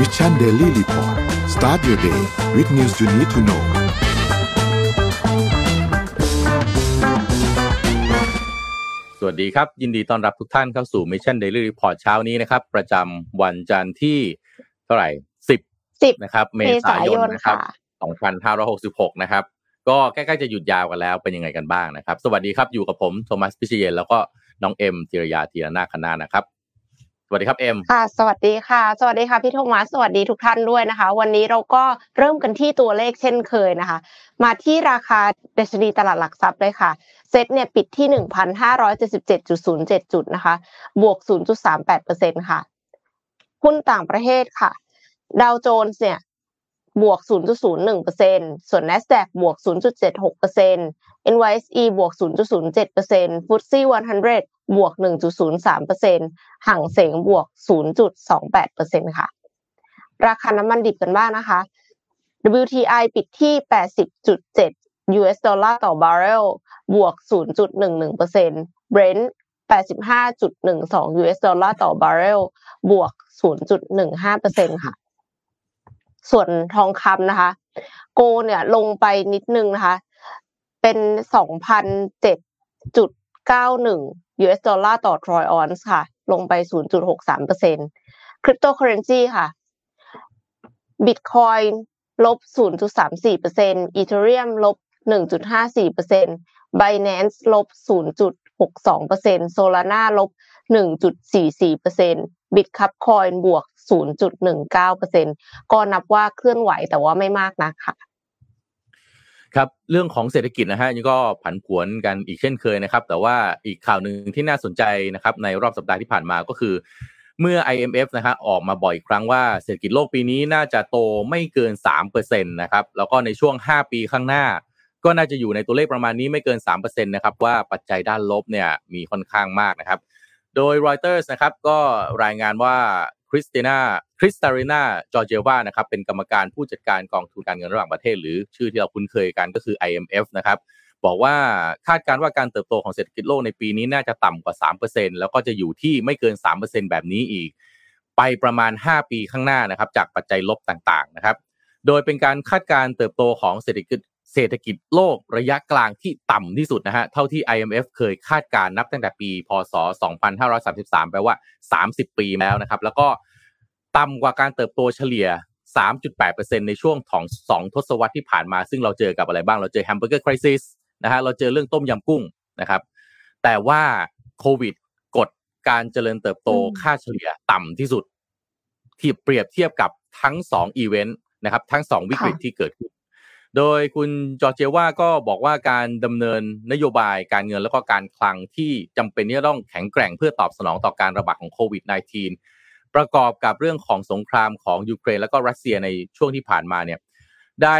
Mission Daily Report start your day with news you need to know สวัสดีครับ ยินดีต้อนรับทุกท่านเข้าสู่ Mission Daily Report เช้านี้นะครับ ประจำวันจันทร์ที่เท่าไหร่10สิบนะครับ เมเมษาษายยนนนะครับค่ะ2566นะครับ ก็ใกล้ๆจะหยุดยาวกันแล้วเป็นยังไงกันบ้างนะครับ สวัสดีครับอยู่กับผมโทมัสพิเชยนแล้วก็น้องเอ็มจิรยาธีรนาคณานะครับ สวัสดีครับเอ็มค่ะ สวัสดีค่ะ สวัสดีค่ะพี่ธงมัสสวัสดีทุกท่านด้วยนะคะ วันนี้เราก็เริ่มกันที่ตัวเลขเช่นเคยนะคะ มาที่ราคาดัชนีตลาดหลักทรัพย์เลยค่ะเซ็ตเนี่ยปิดที่ 1,577.07 จุดนะคะ บวก 0.38%ค่ะหุ้นต่างประเทศค่ะดาวโจนส์เนี่ย บวก 0.01%ส่วน NASDAQ บวก 0.76% NYSE บวก 0.07% FTSE 100 บวก 1.03%ห่างเสงบวก 0.28%ค่ะ ราคาน้ำมันดิบกันบ้างนะคะ WTI ปิดที่ 80.7 US ดอลลาร์ต่อบาร์เรล บวก 0.11% Brent 85.12 US ดอลลาร์ต่อบาร์เรล บวก 0.15%ค่ะ ส่วนทองคำนะคะ โกเนี่ยลงไปนิดนึงนะคะ เป็นสองพันเจ็ดจุดเก้าหนึ่ง US ดอลลาร์ต่อทรอยออนซ์ค่ะ ลงไป 0.63%คริปโตเคอเรนซีค่ะบิตคอยลบ 0.34% Ethereum ลบ 1.54% Binance ลบ 0.62% Solana ลบ 1.44% Bitkub Coin บวกศูนย์จุดหนึ่งเปอร์เซ็นก็นับว่าเคลื่อนไหวแต่ว่าไม่มากนักค่ะครับเรื่องของเศรษฐกิจนะฮะนี่ก็ผันผวนกันอีกเช่นเคยนะครับ แต่ว่าอีกข่าวหนึ่งที่น่าสนใจนะครับ ในรอบสัปดาห์ที่ผ่านมาก็คือ เมื่อ IMF นะฮะออกมาบ่อยครั้งว่าเศรษฐกิจโลกปีนี้น่าจะโตไม่เกิน3%นะครับแล้วก็ในช่วง 5 ปีข้างหน้า ก็น่าจะอยู่ในตัวเลขประมาณนี้ไม่เกิน3%นะครับว่าปัจจัยด้านลบเนี่ยมีค่อนข้างมากนะครับ โดย Reuters นะครับก็รายงานว่าคริสตินาคริสตารินาจอร์เจวานะครับเป็นกรรมการผู้จัดการกองทุนการเงินระหว่างประเทศ หรือชื่อที่เราคุ้นเคยกันก็คือ IMF นะครับบอกว่าคาดการณ์ว่าการเติบโตของเศรษฐกิจโลกในปีนี้น่าจะต่ำกว่า 3%แล้วก็จะอยู่ที่ไม่เกิน 3%แบบนี้อีก ไปประมาณ 5 ปีข้างหน้านะครับจากปัจจัยลบต่างๆนะครับโดยเป็นการคาดการเติบโตของเศรษฐกิจ เศรษฐกิจโลกระยะกลางที่ต่ำที่สุดนะฮะ เท่าที่ IMF เคยคาดการณ์นับตั้งแต่ปี พศ 2533 แปลว่า 30 ปีแล้วนะครับ แล้วก็ต่ำกว่าการเติบโตเฉลี่ย 3.8%ในช่วงของสองทศวรรษที่ผ่านมา ซึ่งเราเจอกับอะไรบ้าง เราเจอแฮมเบอร์เกอร์ crisis นะฮะ เราเจอเรื่องต้มยำกุ้งนะครับ แต่ว่าโควิดกดการเจริญเติบโตอืมค่าเฉลี่ยต่ำที่สุดที่เปรียบเทียบกับทั้งสองอีเวนต์นะครับ ทั้งสองวิกฤตที่เกิดขึ้น โดยคุณจอร์เจว่าก็บอกว่าการดำเนินนโยบายการเงินแล้วก็การคลังที่จำเป็นที่จะต้องแข็งแกร่งเพื่อตอบสนองต่อการระบาดของโควิด -19 ประกอบกับเรื่องของสงครามของยูเครนแล้วก็รัสเซียในช่วงที่ผ่านมาเนี่ยได้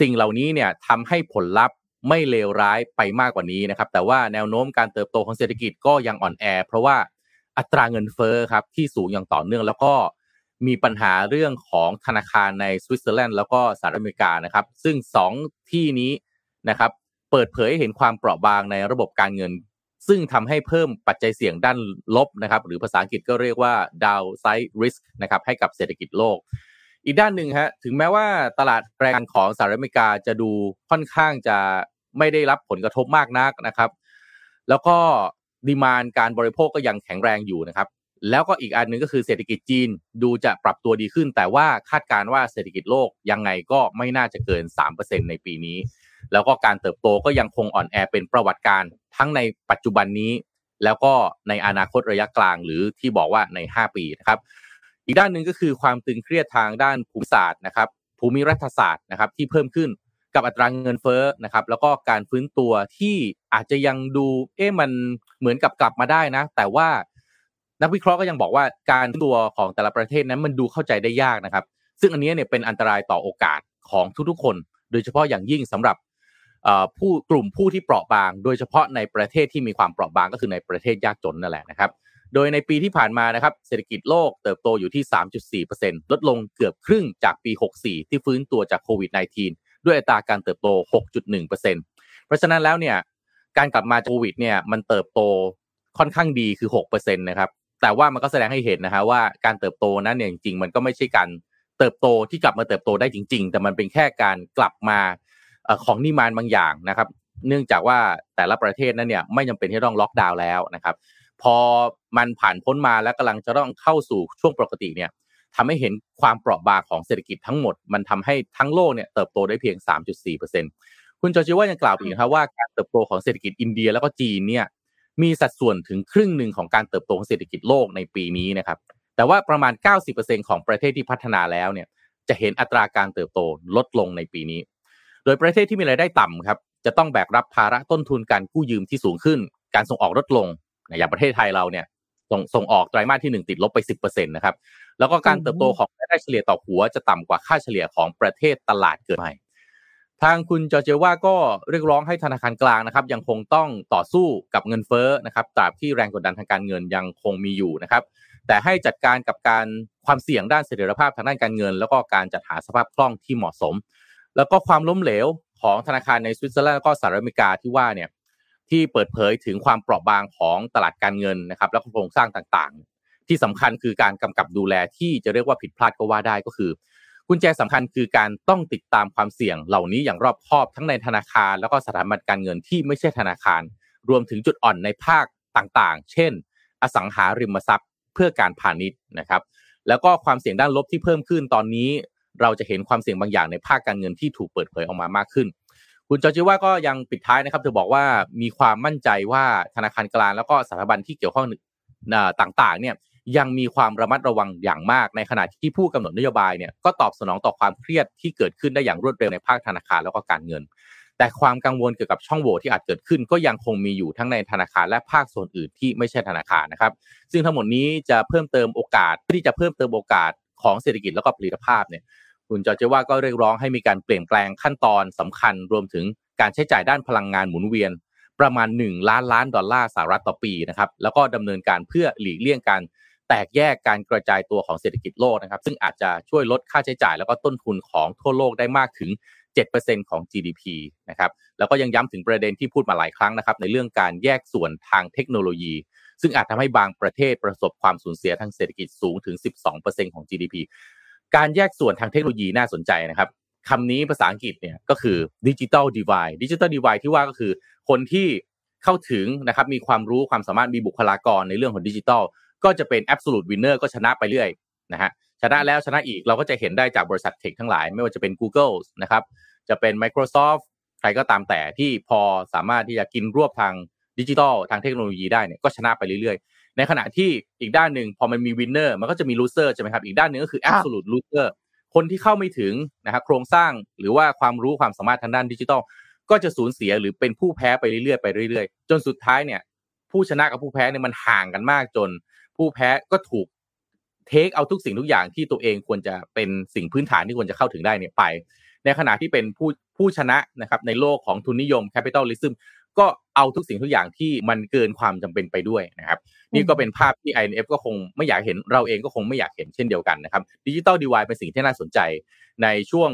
สิ่งเหล่านี้เนี่ยทำให้ผลลัพธ์ไม่เลวร้ายไปมากกว่านี้นะครับ แต่ว่าแนวโน้มการเติบโตของเศรษฐกิจก็ยังอ่อนแอ เพราะว่าอัตราเงินเฟ้อครับที่สูงอย่างต่อเนื่องแล้วก็ มีปัญหาเรื่องของธนาคารในสวิตเซอร์แลนด์แล้วก็สหรัฐอเมริกานะครับ ซึ่งสองที่นี้นะครับเปิดเผยให้เห็นความเปราะบางในระบบการเงิน ซึ่งทำให้เพิ่มปัจจัยเสี่ยงด้านลบนะครับหรือภาษาอังกฤษก็เรียกว่า downside risk นะครับให้กับเศรษฐกิจโลก อีกด้านหนึ่งฮะถึงแม้ว่าตลาดแรงงานของสหรัฐอเมริกาจะดูค่อนข้างจะไม่ได้รับผลกระทบมากนักนะครับ แล้วก็ดีมานการบริโภคก็ยังแข็งแรงอยู่นะครับ แล้วก็อีกอันหนึ่งก็คือเศรษฐกิจจีนดูจะปรับตัวดีขึ้น แต่ว่าคาดการณ์ว่าเศรษฐกิจโลกยังไงก็ไม่น่าจะเกิน 3%ในปีนี้ แล้วก็การเติบโตก็ยังคงอ่อนแอเป็นประวัติการณ์ทั้งในปัจจุบันนี้ แล้วก็ในอนาคตระยะกลางหรือที่บอกว่าใน 5 ปีนะครับอีกด้านหนึ่งก็คือความตึงเครียดทางด้านภูมิศาสตร์นะครับภูมิรัฐศาสตร์นะครับที่เพิ่มขึ้นกับอัตราเงินเฟ้อนะครับแล้วก็การฟื้นตัวที่อาจจะยังดูเอ๊ะมันเหมือนกับกลับมาได้นะ แต่ว่า นักวิเคราะห์ก็ยังบอกว่าการฟื้นตัวของแต่ละประเทศนั้นมันดูเข้าใจได้ยากนะครับ ซึ่งอันนี้เนี่ยเป็นอันตรายต่อโอกาสของทุกๆคน โดยเฉพาะอย่างยิ่งสำหรับผู้กลุ่มผู้ที่เปราะบาง โดยเฉพาะในประเทศที่มีความเปราะบางก็คือในประเทศยากจนนั่นแหละนะครับ โดยในปีที่ผ่านมานะครับเศรษฐกิจโลกเติบโตอยู่ที่ 3.4%ลดลงเกือบครึ่งจากปี 64 ที่ฟื้นตัวจากโควิด -19 ด้วยอัตราการเติบโต 6.1%เพราะฉะนั้นแล้วเนี่ยการกลับมาโควิดเนี่ยมันเติบโตค่อนข้างดีคือ6%นะครับ แต่ว่ามันก็แสดงให้เห็นนะฮะว่าการเติบโตนั้นเนี่ยจริงๆมันก็ไม่ใช่การเติบโตที่กลับมาเติบโตได้จริง ๆ แต่มันเป็นแค่การกลับมาของนิมานบางอย่างนะครับ เนื่องจากว่าแต่ละประเทศนั้นเนี่ยไม่จำเป็นที่ต้องล็อกดาวน์แล้วนะครับ พอมันผ่านพ้นมาแล้วกำลังจะต้องเข้าสู่ช่วงปกติเนี่ยทำให้เห็นความเปราะบางของเศรษฐกิจทั้งหมด มันทำให้ทั้งโลกเนี่ยเติบโตได้เพียง 3.4%คุณจอร์จิว่ายังกล่าวอีกครับว่าการเติบโตของเศรษฐกิจอินเดียแล้วก็จีนเนี่ย มีสัดส่วนถึงครึ่งหนึ่งของการเติบโตของเศรษฐกิจโลกในปีนี้นะครับ แต่ว่าประมาณ 90%ของประเทศที่พัฒนาแล้วเนี่ย จะเห็นอัตราการเติบโตลดลงในปีนี้ โดยประเทศที่มีรายได้ต่ำครับ จะต้องแบกรับภาระต้นทุนการกู้ยืมที่สูงขึ้น การส่งออกลดลง อย่างประเทศไทยเราเนี่ยส่งส่งออกไตรมาสที่ 1 ติดลบไป 10%นะครับ แล้วก็การเติบโตของรายได้เฉลี่ยต่อหัวจะต่ำกว่าค่าเฉลี่ยของประเทศตลาดเกิดใหม่ ทางคุณจอเจว่าก็เรียกร้องให้ธนาคารกลางนะครับ ยังคงต้องต่อสู้กับเงินเฟ้อนะครับตราบที่แรงกดดันทางการเงินยังคงมีอยู่นะครับ แต่ให้จัดการกับการความเสี่ยงด้านเสถียรภาพทางด้านการเงิน แล้วก็การจัดหาสภาพคล่องที่เหมาะสม แล้วก็ความล้มเหลวของธนาคารในสวิตเซอร์แลนด์แล้วก็สหรัฐอเมริกาที่ว่าเนี่ยที่เปิดเผยถึงความเปราะบางของตลาดการเงินนะครับ แล้วก็โครงสร้างต่างๆ ที่สำคัญคือการกำกับดูแลที่จะเรียกว่าผิดพลาดก็ว่าได้ก็คือ กุญแจสำคัญคือการต้องติดตามความเสี่ยงเหล่านี้อย่างรอบคอบทั้งในธนาคาร แล้วก็สถาบันการเงินที่ไม่ใช่ธนาคาร รวมถึงจุดอ่อนในภาคต่างๆ เช่น อสังหาริมทรัพย์ เพื่อการพาณิชย์นะครับ แล้วก็ความเสี่ยงด้านลบที่เพิ่มขึ้นตอนนี้ เราจะเห็นความเสี่ยงบางอย่างในภาคการเงินที่ถูกเปิดเผยออกมามากขึ้น คุณจอจิว่าก็ยังปิดท้ายนะครับเธอบอกว่ามีความมั่นใจว่าธนาคารกลางแล้วก็สถาบันที่เกี่ยวข้องต่างๆเนี่ย ยังมีความระมัดระวังอย่างมาก ในขณะที่ผู้กำหนดนโยบายเนี่ยก็ตอบสนองต่อความเครียดที่เกิดขึ้นได้อย่างรวดเร็วในภาคธนาคารแล้วก็การเงิน แต่ความกังวลเกี่ยวกับช่องโหว่ที่อาจเกิดขึ้น ก็ยังคงมีอยู่ทั้งในธนาคารและภาคส่วนอื่นที่ไม่ใช่ธนาคารนะครับ ซึ่งทั้งหมดนี้จะเพิ่มเติมโอกาสที่จะเพิ่มเติมโอกาสของเศรษฐกิจแล้วก็ผลิตภาพเนี่ยคุณจอเจว่าก็เรียกร้องให้มีการเปลี่ยนแปลงขั้นตอนสำคัญ รวมถึงการใช้จ่ายด้านพลังงานหมุนเวียนประมาณ 1 ล้านล้านดอลลาร์สหรัฐต่อปีนะครับแล้วก็ดำเนินการเพื่อหลีกเลี่ยงการ แตกแยกการกระจายตัวของเศรษฐกิจโลกนะครับ ซึ่งอาจจะช่วยลดค่าใช้จ่าย แล้วก็ต้นทุนของทั่วโลกได้มากถึง 7%ของ GDP นะครับ แล้วก็ยังย้ำถึงประเด็นที่พูดมาหลายครั้งนะครับ ในเรื่องการแยกส่วนทางเทคโนโลยี ซึ่งอาจทำให้บางประเทศประสบความสูญเสียทางเศรษฐกิจสูงถึง 12%ของ GDP การแยกส่วนทางเทคโนโลยีน่าสนใจนะครับคำนี้ภาษาอังกฤษเนี่ยก็คือ digital divide digital divide ที่ว่าก็คือคนที่เข้าถึงนะครับมีความรู้ความสามารถมีบุคลากรในเรื่องของดิจิตอล ก็จะเป็น absolute winner ก็ชนะไปเรื่อยนะฮะชนะแล้วชนะอีกเราก็จะเห็นได้จากบริษัท tech ทั้งหลาย ไม่ว่าจะเป็น Google นะครับจะเป็น Microsoft ใครก็ตามแต่ที่พอสามารถที่จะกินรวบทางดิจิทัลทางเทคโนโลยีได้เนี่ยก็ชนะไปเรื่อยๆ ในขณะที่อีกด้านหนึ่งพอมันมี winner มันก็จะมี loser ใช่ไหมครับอีกด้านหนึ่งก็คือ absolute loser คนที่เข้าไม่ถึงนะครับโครงสร้างหรือว่าความรู้ความสามารถทางด้านดิจิทัลก็จะสูญเสียหรือเป็นผู้แพ้ไปเรื่อยๆไปเรื่อยๆ จนสุดท้ายเนี่ยผู้ชนะกับผู้แพ้เนี่ยมันห่างกันมากจน ผู้แพ้ก็ถูก take เอาทุกสิ่งทุกอย่างที่ตัวเองควรจะเป็นสิ่งพื้นฐานที่ควรจะเข้าถึงได้เนี่ยไป ในขณะที่เป็นผู้ผู้ชนะนะครับในโลกของทุนนิยม capitalism ก็เอาทุกสิ่งทุกอย่างที่มันเกินความจำเป็นไปด้วยนะครับ นี่ก็เป็นภาพที่ IMF ก็คงไม่อยากเห็นเราเองก็คงไม่อยากเห็นเช่นเดียวกันนะครับ digital divide เป็นสิ่งที่น่าสนใจ ในช่วง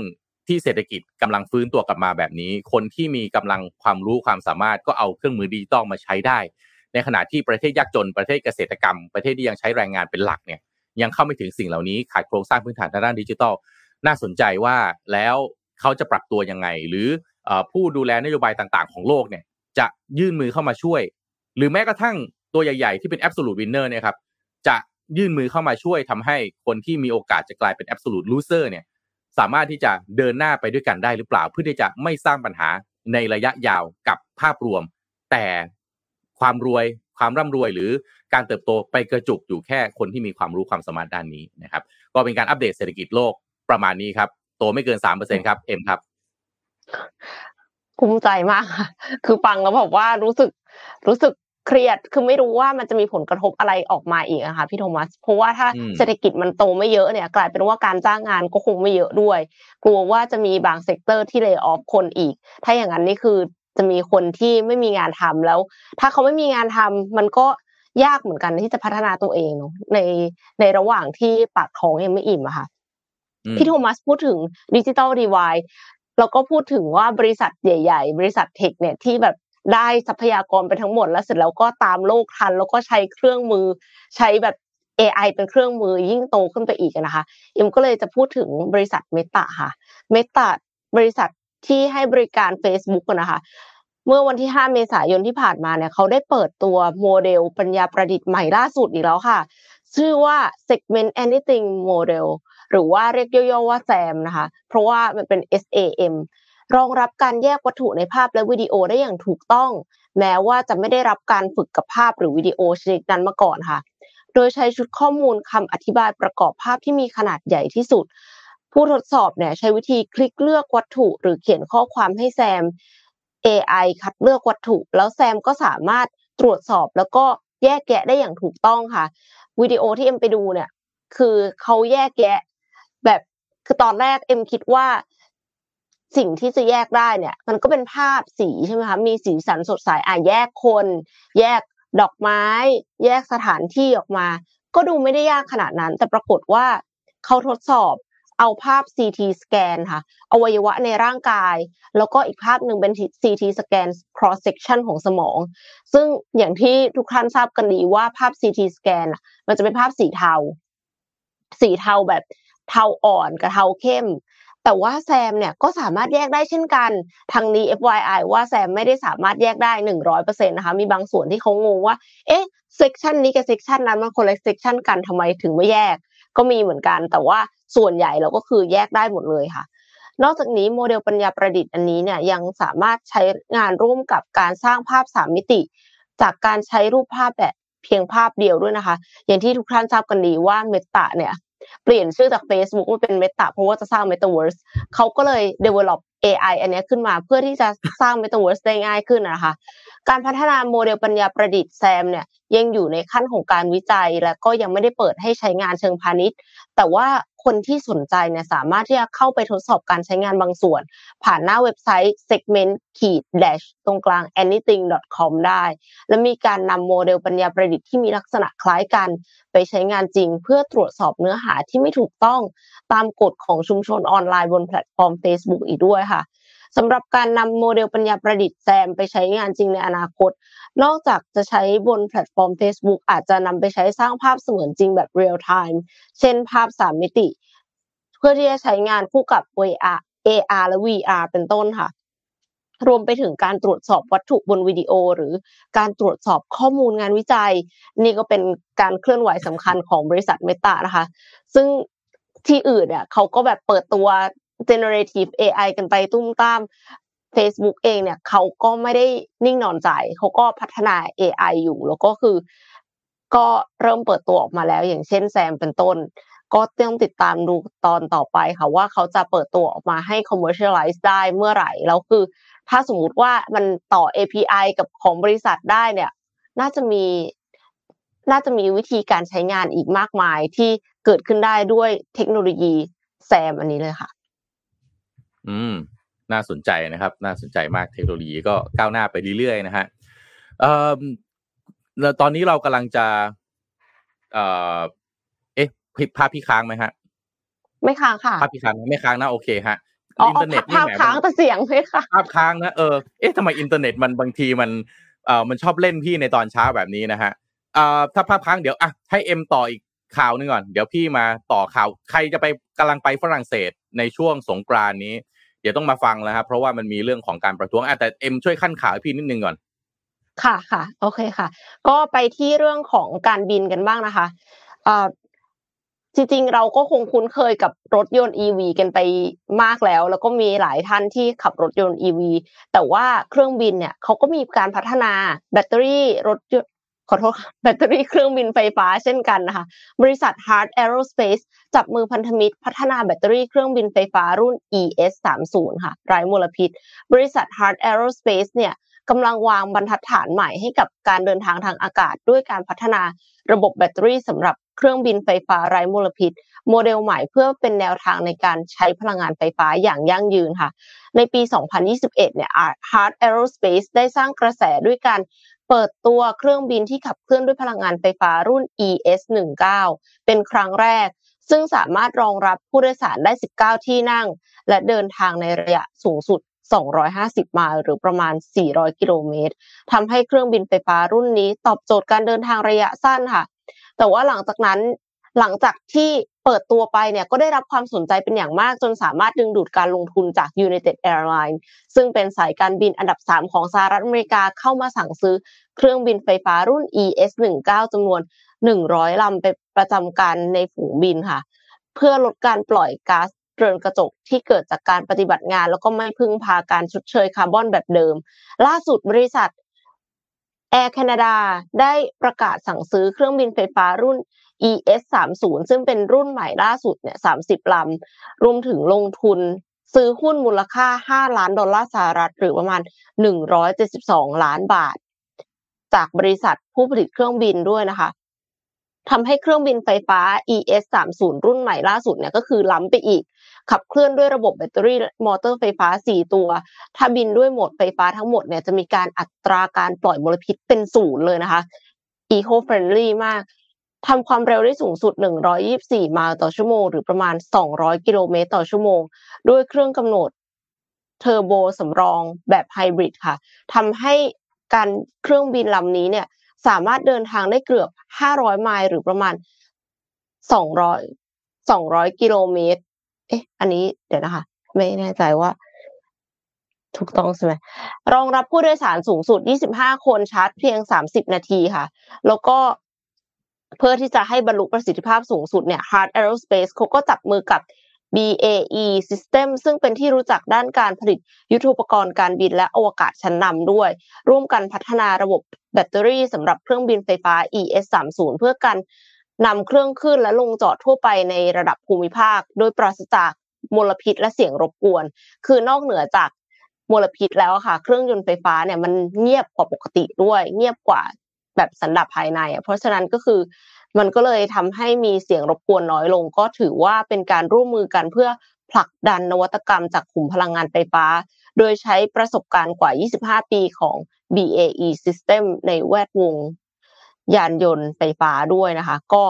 ที่เศรษฐกิจกำลังฟื้นตัวกลับมาแบบนี้ คนที่มีกำลังความรู้ความสามารถก็เอาเครื่องมือดิจิตอลมาใช้ได้ ในขณะที่ประเทศยากจนประเทศเกษตรกรรม ประเทศที่ยังใช้แรงงานเป็นหลักเนี่ยยังเข้าไม่ถึงสิ่งเหล่านี้ขาดโครงสร้างพื้นฐานทางด้านดิจิทัลน่าสนใจว่าแล้วเขาจะปรับตัวยังไง หรือผู้ดูแลนโยบายต่างๆ ของโลกเนี่ยจะยื่นมือเข้ามาช่วย หรือแม้กระทั่งตัวใหญ่ๆ ที่เป็น absolute winner เนี่ยครับจะยื่นมือเข้ามาช่วยทำให้คนที่มีโอกาสจะกลายเป็น absolute loser เนี่ยสามารถที่จะเดินหน้าไปด้วยกันได้หรือเปล่า เพื่อที่จะไม่สร้างปัญหาในระยะยาวกับภาพรวม แต่ ความรวยความร่ำรวย หรือการเติบโตไปกระจุกอยู่แค่คนที่มีความรู้ความสามารถด้านนี้นะครับ ก็เป็นการอัปเดตเศรษฐกิจโลกประมาณนี้ครับโตไม่เกินสามเปอร์เซ็นครับเอ็มครับคุ้มใจมากค่ะ คือฟังแล้วบอกว่ารู้สึกรู้สึกเครียด คือไม่รู้ว่ามันจะมีผลกระทบอะไรออกมาอีกนะคะพี่โทมัส เพราะว่าถ้าเศรษฐกิจมันโตไม่เยอะเนี่ย กลายเป็นว่าการจ้างงานก็คงไม่เยอะด้วย กลัวว่าจะมีบาง sector ที่ layoff คนอีก ถ้าอย่างนั้นนี่คือ จะมีคนที่ไม่มีงานทำแล้ว ถ้าเขาไม่มีงานทำมันก็ยากเหมือนกันที่จะพัฒนาตัวเองเนาะในในระหว่างที่ปากท้องยังไม่อิ่มอะค่ะพี่โทมัสพูดถึง digital divideแล้วก็พูดถึงว่าบริษัทใหญ่ ๆ บริษัทเทคเนี่ยที่แบบได้ทรัพยากรไปทั้งหมดแล้วเสร็จแล้วก็ตามโลกทัน แล้วก็ใช้เครื่องมือใช้แบบ AI เป็นเครื่องมือยิ่งโตขึ้นไปอีกนะคะเอ็มก็เลยจะพูดถึงบริษัทเมตาค่ะเมตาบริษัทที่ให้บริการ Facebook นะคะ เมื่อวันที่ 5 เมษายนที่ผ่านมาเนี่ยเขาได้เปิดตัวโมเดลปัญญาประดิษฐ์ใหม่ล่าสุดอีกแล้วค่ะ ชื่อว่า Segment Anything Model หรือว่าเรียกย่อๆว่า SAM นะคะ เพราะว่ามันเป็น SAM รองรับการแยกวัตถุในภาพและวิดีโอได้อย่างถูกต้อง แม้ว่าจะไม่ได้รับการฝึกกับภาพหรือวิดีโอชนิดนั้นมาก่อนค่ะ โดยใช้ชุดข้อมูลคำอธิบายประกอบภาพที่มีขนาดใหญ่ที่สุด ผู้ทดสอบเนี่ยใช้วิธีคลิกเลือกวัตถุ หรือเขียนข้อความให้แซม AI คัดเลือกวัตถุ แล้วแซมก็สามารถตรวจสอบแล้วก็แยกแยะได้อย่างถูกต้องค่ะวิดีโอที่เอ็มไปดูเนี่ย คือเขาแยกแยะ แบบคือตอนแรกเอ็มคิดว่าสิ่งที่จะแยกได้เนี่ย มันก็เป็นภาพสีใช่ไหมคะมีสีสันสดใสอะแยกคน แยกดอกไม้ แยกสถานที่ออกมา ก็ดูไม่ได้ยากขนาดนั้น แต่ปรากฏว่าเขาทดสอบ เอาภาพ CT สแกนค่ะอวัยวะในร่างกาย แล้วก็อีกภาพหนึ่งเป็น CT สแกน cross section ของสมอง ซึ่งอย่างที่ทุกท่านทราบกันดีว่าภาพ CT สแกนมันจะเป็นภาพสีเทา สีเทาแบบเทาอ่อนกับเทาเข้ม แต่ว่า SAM เนี่ยก็สามารถแยกได้เช่นกันทางนี้ FYI ว่า SAM ไม่ได้สามารถแยกได้หนึ่งร้อยเปอร์เซ็นต์นะคะมีบางส่วนที่เขางงว่า เอ๊ะ section นี้กับ section นั้นมันคนละ section กันทำไมถึงไม่แยกก็มีเหมือนกัน แต่ว่า ส่วนใหญ่เราก็คือแยกได้หมดเลยค่ะ นอกจากนี้โมเดลปัญญาประดิษฐ์อันนี้เนี่ยยังสามารถใช้งานร่วมกับการสร้างภาพสามมิติ จากการใช้รูปภาพแบบเพียงภาพเดียวด้วยนะคะ อย่างที่ทุกท่านทราบกันดีว่า Meta เนี่ยเปลี่ยนชื่อจาก Facebook มาเป็น Meta เพราะว่าจะสร้าง Metaverse เขาก็เลย develop AI อันนี้ขึ้นมาเพื่อที่จะสร้าง Metaverse ได้ง่ายขึ้นนะคะ การพัฒนาโมเดลปัญญาประดิษฐ์ SAM เนี่ยยังอยู่ในขั้นของการวิจัย และก็ยังไม่ได้เปิดให้ใช้งานเชิงพาณิชย์ แต่ว่า คนที่สนใจเนี่ยสามารถที่จะเข้าไปทดสอบการใช้งานบางส่วน ผ่านหน้าเว็บไซต์ segment ขีด dash ตรงกลาง anything com ได้ และมีการนำโมเดลปัญญาประดิษฐ์ที่มีลักษณะคล้ายกัน ไปใช้งานจริง เพื่อตรวจสอบเนื้อหาที่ไม่ถูกต้องตามกฎของชุมชนออนไลน์บนแพลตฟอร์ม Facebook อีกด้วยค่ะ สำหรับการนำโมเดลปัญญาประดิษฐ์ SAM ไปใช้งานจริงในอนาคต นอกจากจะใช้บนแพลตฟอร์ม Facebook อาจจะนำไปใช้สร้างภาพเสมือนจริงแบบเรียลไทม์เช่นภาพสามมิติ เพื่อที่จะใช้งานคู่กับ AR AR และ VR เป็นต้นค่ะ รวมไปถึงการตรวจสอบวัตถุบนวิดีโอ หรือการตรวจสอบข้อมูลงานวิจัย นี่ก็เป็นการเคลื่อนไหวสำคัญของบริษัทเมตานะคะ ซึ่งที่อื่นเนี่ยเขาก็แบบเปิดตัว generative AI กันไปตุ้มตาม Facebook เองเนี่ยเขาก็ไม่ได้นิ่งนอนใจเขาก็พัฒนา AI อยู่แล้วก็คือ ก็เริ่มเปิดตัวออกมาแล้ว อย่างเช่นแซมเป็นต้น ก็ต้องติดตามดูตอนต่อไปค่ะว่าเขาจะเปิดตัวออกมาให้ commercialize ได้เมื่อไหร่แล้วคือ ถ้าสมมติว่ามันต่อ API กับของบริษัทได้เนี่ย น่าจะมีน่าจะมีวิธีการใช้งานอีกมากมายที่เกิดขึ้นได้ด้วยเทคโนโลยีแซมอันนี้เลยค่ะ อืม น่าสนใจนะครับ น่าสนใจมากเทคโนโลยีก็ก้าวหน้าไปเรื่อยๆนะฮะเอ่อตอนนี้เรากำลังจะ เอ่อ เอ๊ะภาพพี่ค้างไหมฮะ ไม่ค้างค่ะ ภาพพี่ค้างไม่ค้างนะโอเคฮะอินเทอร์เน็ตภาพค้างแต่เสียงไม่ค่ะภาพค้างนะเออเอ๊ะทำไมอินเทอร์เน็ตมันบางทีมันเอ่อมันชอบเล่นพี่ในตอนเช้าแบบนี้นะฮะเอ่อถ้าภาพค้างเดี๋ยวอะให้เอ็มต่ออีกข่าวนึงก่อน เดี๋ยวพี่มาต่อข่าว ใครจะไปกำลังไปฝรั่งเศสในช่วงสงกรานต์นี้ เดี๋ยวต้องมาฟังแล้วครับเพราะว่ามันมีเรื่องของการประท้วงแต่เอ็มช่วยคั่นข่าวให้พี่นิดนึงก่อน ค่ะค่ะ โอเคค่ะ ก็ไปที่เรื่องของการบินกันบ้างนะคะอ่าจริงๆเราก็คงคุ้นเคยกับรถยนต์ EV กันไปมากแล้ว แล้วก็มีหลายท่านที่ขับรถยนต์ EV แต่ว่าเครื่องบินเนี่ยเขาก็มีการพัฒนาแบตเตอรี่รถ ขอโทษแบตเตอรี่เครื่องบินไฟฟ้าเช่นกันนะคะบริษัท Hard Aerospace จับมือพันธมิตร พัฒนาแบตเตอรี่เครื่องบินไฟฟ้ารุ่น ES 3 0ค่ะไร้มลพิษ บริษัท Hard Aerospace เนี่ยกำลังวางบรรทัดฐานใหม่ให้กับการเดินทางทางอากาศ ด้วยการพัฒนาระบบแบตเตอรี่สำหรับ เครื่องบินไฟฟ้าไร้มลพิษ โมเดลใหม่เพื่อเป็นแนวทางในการใช้พลังงานไฟฟ้าอย่างยั่งยืนค่ะ ในปี 2021 เนี่ย Hard Aerospace ได้สร้างกระแสด้วยการเปิดตัวเครื่องบินที่ขับเคลื่อนด้วยพลังงานไฟฟ้ารุ่น ES19 เป็นครั้งแรก ซึ่งสามารถรองรับผู้โดยสารได้ 19 ที่นั่ง และเดินทางในระยะสูงสุด 250 ไมล์หรือประมาณ 400 กิโลเมตรทำให้เครื่องบินไฟฟ้ารุ่นนี้ตอบโจทย์การเดินทางระยะสั้นค่ะ แต่ว่าหลังจากนั้นหลังจากที่เปิดตัวไปเนี่ยก็ได้รับความสนใจเป็นอย่างมากจนสามารถดึงดูดการลงทุนจาก United Airlines ซึ่งเป็นสายการบินอันดับ 3 ของสหรัฐอเมริกาเข้ามาสั่งซื้อเครื่องบินไฟฟ้ารุ่น ES19 จำนวน 100 ลำไปประจำการในฝูงบินค่ะ เพื่อลดการปล่อยก๊าซเรือนกระจกที่เกิดจากการปฏิบัติงาน แล้วก็ไม่พึ่งพาการชดเชยคาร์บอนแบบเดิม ล่าสุดบริษัท Air Canada ได้ประกาศสั่งซื้อเครื่องบินไฟฟ้ารุ่น ES 3 0ซึ่งเป็นรุ่นใหม่ล่าสุดเนี่ย30 ลำ รวมถึงลงทุนซื้อหุ้นมูลค่า 5 ล้านดอลลาร์สหรัฐ หรือประมาณ 172 ล้านบาท จากบริษัทผู้ผลิตเครื่องบินด้วยนะคะทำให้เครื่องบินไฟฟ้า ES 3 0รุ่นใหม่ล่าสุดเนี่ยก็คือล้ำไปอีก ขับเคลื่อนด้วยระบบแบตเตอรี่มอเตอร์ไฟฟ้า 4 ตัว ถ้าบินด้วยโหมดไฟฟ้าทั้งหมดเนี่ยจะมีการอัตราการปล่อยมลพิษเป็นศูนย์เลยนะคะ eco friendly มากทำความเร็วได้สูงสุด 124 ไมล์ต่อชั่วโมง หรือประมาณ 200 กิโลเมตรต่อชั่วโมง ด้วยเครื่องกำหนดเทอร์โบสำรองแบบไฮบริดค่ะทำให้การเครื่องบินลำนี้เนี่ยสามารถเดินทางได้เกือบ 500 ไมล์หรือประมาณ 200 200 กิโลเมตร เอ๊ะ อันนี้เดี๋ยวนะคะ ไม่แน่ใจว่า ถูกต้องใช่ไหมรองรับผู้โดยสารสูงสุด 25 คนชาร์จเพียง 30 นาทีค่ะ แล้วก็เพื่อที่จะให้บรรลุประสิทธิภาพสูงสุดเนี่ย Hard Aerospace เขาก็จับมือกับ BAE System ซึ่งเป็นที่รู้จักด้านการผลิตยุทโธปกรณ์การบินและอวกาศชั้นนำด้วย ร่วมกันพัฒนาระบบแบตเตอรี่สำหรับเครื่องบินไฟฟ้า ES30 เพื่อการ นำเครื่องขึ้นและลงจอดทั่วไปในระดับภูมิภาค โดยปราศจากมลพิษและเสียงรบกวน คือนอกเหนือจากมลพิษแล้วค่ะ เครื่องยนต์ไฟฟ้าเนี่ยมันเงียบกว่าปกติด้วย เงียบกว่าแบบสันดับภายในเพราะฉะนั้นก็คือมันก็เลยทำให้มีเสียงรบกวนน้อยลง ก็ถือว่าเป็นการร่วมมือกันเพื่อผลักดันนวัตกรรมจากกลุ่มพลังงานไฟฟ้า โดยใช้ประสบการณ์กว่า 25 ปีของ BAE System ในแวดวง ยานยนต์ไฟฟ้าด้วยนะคะ ก็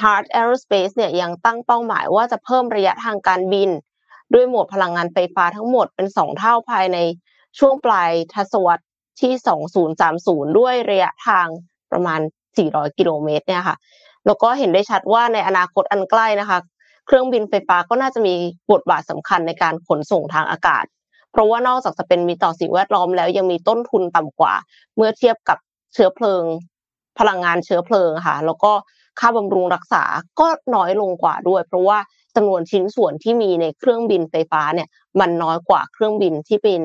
Hard Aerospace เนี่ยยังตั้งเป้าหมายว่าจะเพิ่มระยะทางการบิน ด้วยโหมดพลังงานไฟฟ้าทั้งหมดเป็น 2 เท่าภายในช่วงปลายทศวรรษที่ 2030 ด้วยระยะทางประมาณ 400 กิโลเมตรเนี่ยค่ะ แล้วก็เห็นได้ชัดว่าในอนาคตอันใกล้นะคะ เครื่องบินไฟฟ้าก็น่าจะมีบทบาทสำคัญในการขนส่งทางอากาศ เพราะว่านอกจากจะเป็นมีต่อสิ่งแวดล้อมแล้วยังมีต้นทุนต่ำกว่า เมื่อเทียบกับเชื้อเพลิง พลังงานเชื้อเพลิงค่ะ แล้วก็ค่าบำรุงรักษาก็น้อยลงกว่าด้วย เพราะว่าจำนวนชิ้นส่วนที่มีในเครื่องบินไฟฟ้าเนี่ย มันน้อยกว่าเครื่องบินที่เป็น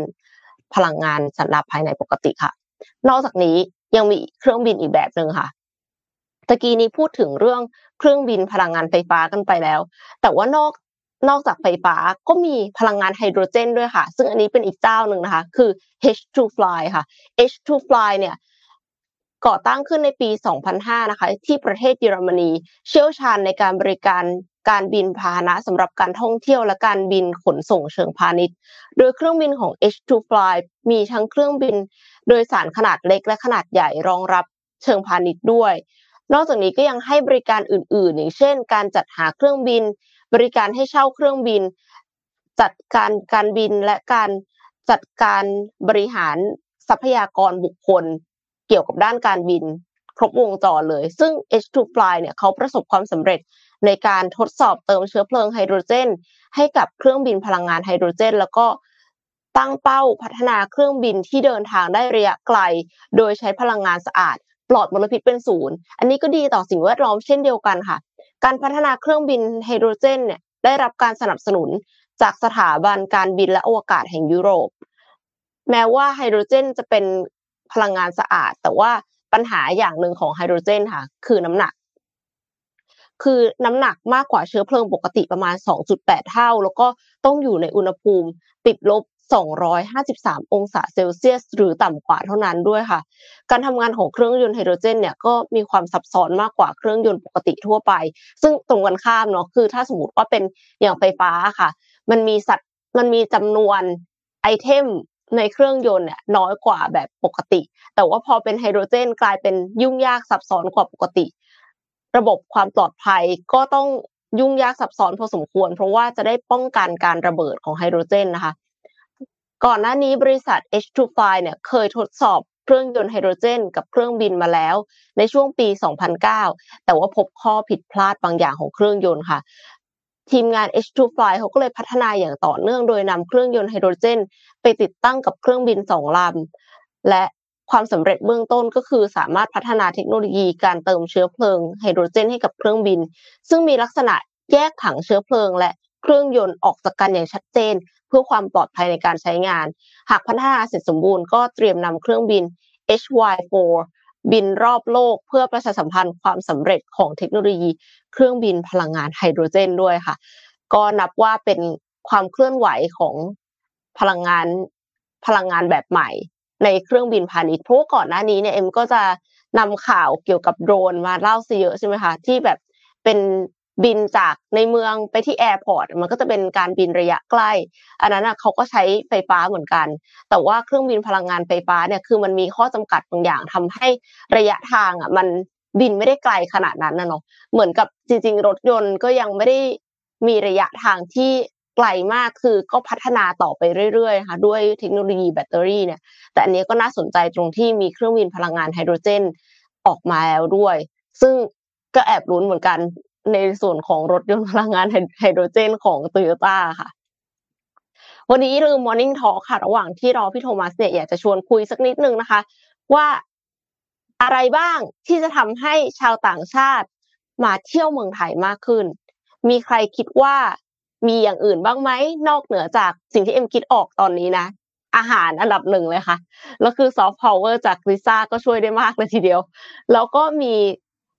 พลังงานสันดาปภายในปกติค่ะ นอกจากนี้ยังมีเครื่องบินอีกแบบหนึ่งค่ะตะกี้นี้พูดถึงเรื่องเครื่องบินพลังงานไฟฟ้ากันไปแล้ว แต่ว่านอกนอกจากไฟฟ้าก็มีพลังงานไฮโดรเจนด้วยค่ะ ซึ่งอันนี้เป็นอีกเจ้าหนึ่งนะคะ คือ H2Fly ค่ะ H2Fly เนี่ย ก่อตั้งขึ้นในปี 2005 นะคะ ที่ประเทศเยอรมนี เชี่ยวชาญในการบริการการบินพาหนะสำหรับการท่องเที่ยวและการบินขนส่งเชิงพาณิชย์ โดยเครื่องบินของ H2Fly มีทั้งเครื่องบินโดยสารขนาดเล็กและขนาดใหญ่รองรับเชิงพาณิชย์ด้วย นอกจากนี้ก็ยังให้บริการอื่น ๆ อย่างเช่น การจัดหาเครื่องบิน บริการให้เช่าเครื่องบิน จัดการการบินและการจัดการบริหารทรัพยากรบุคคล เกี่ยวกับด้านการบินครบวงจรเลย ซึ่ง H2Fly เนี่ยเขาประสบความสำเร็จในการทดสอบเติมเชื้อเพลิงไฮโดรเจน ให้กับเครื่องบินพลังงานไฮโดรเจน แล้วก็ตั้งเป้าพัฒนาเครื่องบินที่เดินทางได้ระยะไกล โดยใช้พลังงานสะอาด ปลอดมลพิษเป็นศูนย์ อันนี้ก็ดีต่อสิ่งแวดล้อมเช่นเดียวกันค่ะ การพัฒนาเครื่องบินไฮโดรเจนเนี่ยได้รับการสนับสนุนจากสถาบันการบินและอวกาศแห่งยุโรป แม้ว่าไฮโดรเจนจะเป็น พลังงานสะอาด แต่ว่าปัญหาอย่างหนึ่งของไฮโดรเจนค่ะ คือน้ำหนัก คือน้ำหนักมากกว่าเชื้อเพลิงปกติประมาณ 2.8 เท่า แล้วก็ต้องอยู่ในอุณหภูมิติดลบ 253 องศาเซลเซียส หรือต่ำกว่าเท่านั้นด้วยค่ะ การทำงานของเครื่องยนต์ไฮโดรเจนเนี่ยก็มีความซับซ้อนมากกว่าเครื่องยนต์ปกติทั่วไป ซึ่งตรงกันข้ามเนาะคือ ถ้าสมมติว่าเป็นอย่างไฟฟ้าค่ะ มันมีสัตว์มันมีจำนวนไอเทม ในเครื่องยนต์เนี่ยน้อยกว่าแบบปกติ แต่ว่าพอเป็นไฮโดรเจนกลายเป็นยุ่งยากซับซ้อนกว่าปกติ ระบบความปลอดภัยก็ต้องยุ่งยากซับซ้อนพอสมควร เพราะว่าจะได้ป้องกันการระเบิดของไฮโดรเจนนะคะ ก่อนหน้านี้บริษัท H2Fly เนี่ยเคยทดสอบเครื่องยนต์ไฮโดรเจน กับเครื่องบินมาแล้ว ในช่วงปี 2009 แต่ว่าพบข้อผิดพลาดบางอย่างของเครื่องยนต์ค่ะ ทีมงาน H2 Fly เขาก็เลยพัฒนาอย่างต่อเนื่องโดยนำเครื่องยนต์ไฮโดรเจน ไปติดตั้งกับเครื่องบินสองลำ และความสำเร็จเบื้องต้นก็คือสามารถพัฒนาเทคโนโลยีการเติมเชื้อเพลิงไฮโดรเจนให้กับเครื่องบิน ซึ่งมีลักษณะแยกถังเชื้อเพลิง และเครื่องยนต์ออกจากกันอย่างชัดเจน เพื่อความปลอดภัยในการใช้งาน หากพัฒนาเสร็จสมบูรณ์ก็เตรียมนำเครื่องบิน HY4 บินรอบโลกเพื่อประชาสัมพันธ์ความสำเร็จของเทคโนโลยี เครื่องบินพลังงานไฮโดรเจนด้วยค่ะ ก็นับว่าเป็นความเคลื่อนไหวของพลังงานพลังงานแบบใหม่ ในเครื่องบินพาณิชย์เพราะก่อนหน้านี้เนี่ยเอ็มก็จะนำข่าวเกี่ยวกับโดรนมาเล่าซะเยอะใช่ไหมคะที่แบบเป็น บินจากในเมืองไปที่ airport มันก็จะเป็นการบินระยะใกล้ อันนั้นอะเขาก็ใช้ไฟฟ้าเหมือนกัน แต่ว่าเครื่องบินพลังงานไฟฟ้าเนี่ยคือมันมีข้อจำกัดบางอย่างทำให้ระยะทางอะมันบินไม่ได้ไกลขนาดนั้นนะเนาะเหมือนกับจริง ๆ รถยนต์ก็ยังไม่ได้มีระยะทางที่ไกลมากคือก็พัฒนาต่อไปเรื่อยๆค่ะด้วยเทคโนโลยีแบตเตอรี่เนี่ย แต่อันนี้ก็น่าสนใจตรงที่มีเครื่องบินพลังงานไฮโดรเจนออกมาแล้วด้วย ซึ่งก็แอบลุ้นเหมือนกัน ในส่วนของรถยนต์พลังงานไฮโดรเจนของโตโยต้าค่ะ วันนี้ลืม Morning Talk ค่ะ ระหว่างที่รอพี่โทมัสเนี่ยอยากจะชวนคุยสักนิดนึงนะคะ ว่าอะไรบ้างที่จะทำให้ชาวต่างชาติมาเที่ยวเมืองไทยมากขึ้น มีใครคิดว่ามีอย่างอื่นบ้างไหมนอกเหนือจากสิ่งที่เอ็มคิดออกตอนนี้นะ อาหารอันดับหนึ่งเลยค่ะ แล้วคือ soft power จากลิซ่าก็ช่วยได้มากเลยทีเดียว แล้วก็มี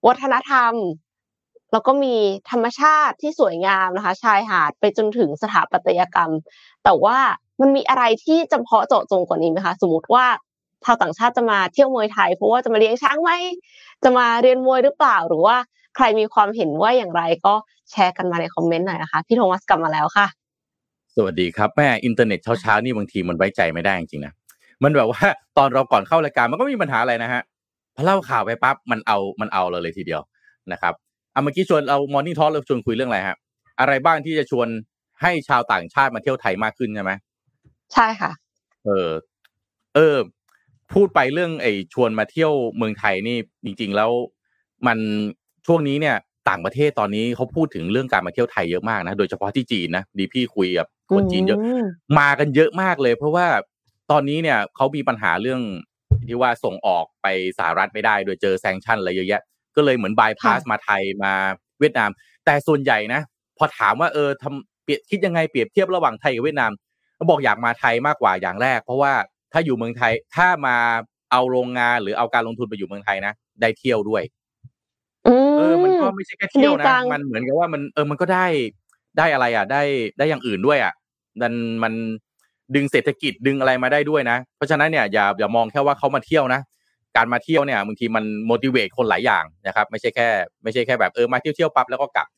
วัฒนธรรม แล้วก็มีธรรมชาติที่สวยงามนะคะ ชายหาดไปจนถึงสถาปัตยกรรม แต่ว่ามันมีอะไรที่จำเพาะเจาะจงกว่านี้ไหมคะ สมมติว่าชาวต่างชาติจะมาเที่ยวมวยไทย เพราะว่าจะมาเลี้ยงช้างไหมจะมาเรียนมวยหรือเปล่า หรือว่าใครมีความเห็นว่าอย่างไรก็แชร์กันมาใน comment หน่อยนะคะพี่โทมัสกลับมาแล้วค่ะ สวัสดีครับแหมอินเทอร์เน็ตเช้าๆนี่บางทีมันไว้ใจไม่ได้จริงๆนะมันแบบว่าตอนเราก่อนเข้ารายการมันก็มีปัญหาอะไรนะฮะพอเล่าข่าวไปปั๊บมันเอามันเอาเราเลยทีเดียวนะครับ อาเมื่อกี้ชวนเรามอร์นิ่งทอล์เราชวนคุยเรื่องอะไรฮะอะไรบ้างที่จะชวนให้ชาวต่างชาติมาเที่ยวไทยมากขึ้นใช่ไหมใช่ค่ะ เออ เออ พูดไปเรื่องไอ้ชวนมาเที่ยวเมืองไทยนี่จริง ๆ แล้ว มันช่วงนี้เนี่ย ต่างประเทศตอนนี้เขาพูดถึงเรื่องการมาเที่ยวไทยเยอะมากนะโดยเฉพาะที่จีนนะดีพี่คุยกับคนจีนเยอะ มากันเยอะมากเลย เพราะว่าตอนนี้เนี่ยเขามีปัญหาเรื่องที่ว่าส่งออกไปสหรัฐไม่ได้ โดยเจอแซงชั่นอะไรเยอะแยะ ก็เลยเหมือนบายพาสมาไทยมาเวียดนาม แต่ส่วนใหญ่นะ พอถามว่าเออทำเปรียบคิดยังไงเปรียบเทียบระหว่างไทยกับเวียดนามเขาบอกอยากมาไทยมากกว่าอย่างแรก เพราะว่าถ้าอยู่เมืองไทยถ้ามาเอาโรงงานหรือเอาการลงทุนไปอยู่เมืองไทยนะได้เที่ยวด้วยเออ มันก็ไม่ใช่แค่เที่ยวนะมันเหมือนกับว่ามันเออมันก็ได้ได้อะไรอะ ได้ได้อย่างอื่นด้วยอะดันมันดึงเศรษฐกิจดึงอะไรมาได้ด้วยนะ เพราะฉะนั้นเนี่ยอย่าอย่ามองแค่ว่าเขามาเที่ยวนะ การมาเที่ยวเนี่ยบางทีมัน motivate คนหลายอย่างนะครับ ไม่ใช่แค่ไม่ใช่แค่แบบเออมาเที่ยวเที่ยวปั๊บแล้วก็กลับ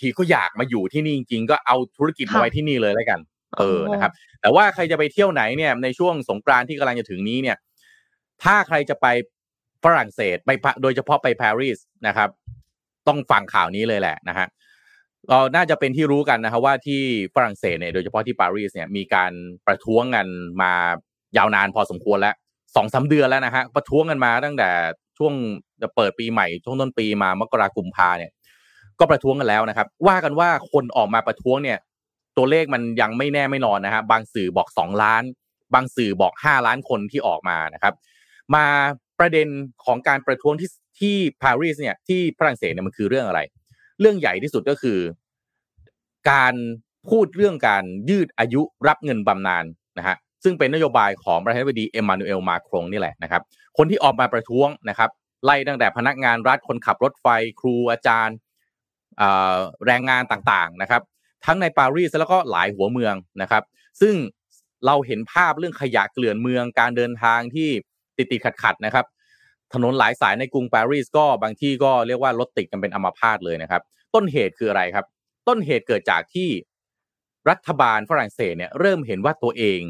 ทีก็อยากมาอยู่ที่นี่จริงๆก็เอาธุรกิจมาไว้ที่นี่เลยแล้วกัน เออนะครับ แต่ว่าใครจะไปเที่ยวไหนเนี่ยในช่วงสงกรานที่กำลังจะถึงนี้เนี่ย ถ้าใครจะไปฝรั่งเศสไปโดยเฉพาะไปปารีสนะครับ ต้องฟังข่าวนี้เลยแหละนะฮะเราน่าจะเป็นที่รู้กันนะครับว่าที่ฝรั่งเศสเนี่ยโดยเฉพาะที่ปารีสเนี่ยมีการประท้วงกันมายาวนานพอสมควรแล้ว สองสาเดือนแล้วนะฮะประท้วงกันมาตั้งแต่ช่วงจะเปิดปีใหม่ช่วงต้นปีมามกราคมพาเนี่ย ก็ประท้วงกันแล้วนะครับ ว่ากันว่าคนออกมาประท้วงเนี่ย ตัวเลขมันยังไม่แน่ไม่นอนนะฮะบางสื่อบอกสองล้าน บางสื่อบอกห้าล้านคนที่ออกมานะครับ มาประเด็นของการประท้วงที่ที่ปารีสเนี่ยที่ฝรั่งเศสเนี่ยมันคือเรื่องอะไร เรื่องใหญ่ที่สุดก็คือ การพูดเรื่องการยืดอายุรับเงินบำนาญนะฮะ ซึ่งเป็นนโยบายของประธานาธิบดีเอ็มมานูเอลมาครงนี่แหละนะครับคนที่ออกมาประท้วงนะครับไล่ตั้งแต่พนักงานรัฐคนขับรถไฟครูอาจารย์แรงงานต่างๆนะครับทั้งในปารีสแล้วก็หลายหัวเมืองนะครับ ซึ่งเราเห็นภาพเรื่องขยะเกลื่อนเมืองการเดินทางที่ติดติดขัดขัดนะครับ ถนนหลายสายในกรุงปารีสก็บางที่ก็เรียกว่ารถติดกันเป็นอัมพาตเลยนะครับ ต้นเหตุคืออะไรครับ ต้นเหตุเกิดจากที่รัฐบาลฝรั่งเศสเนี่ยเริ่มเห็นว่าตัวเอง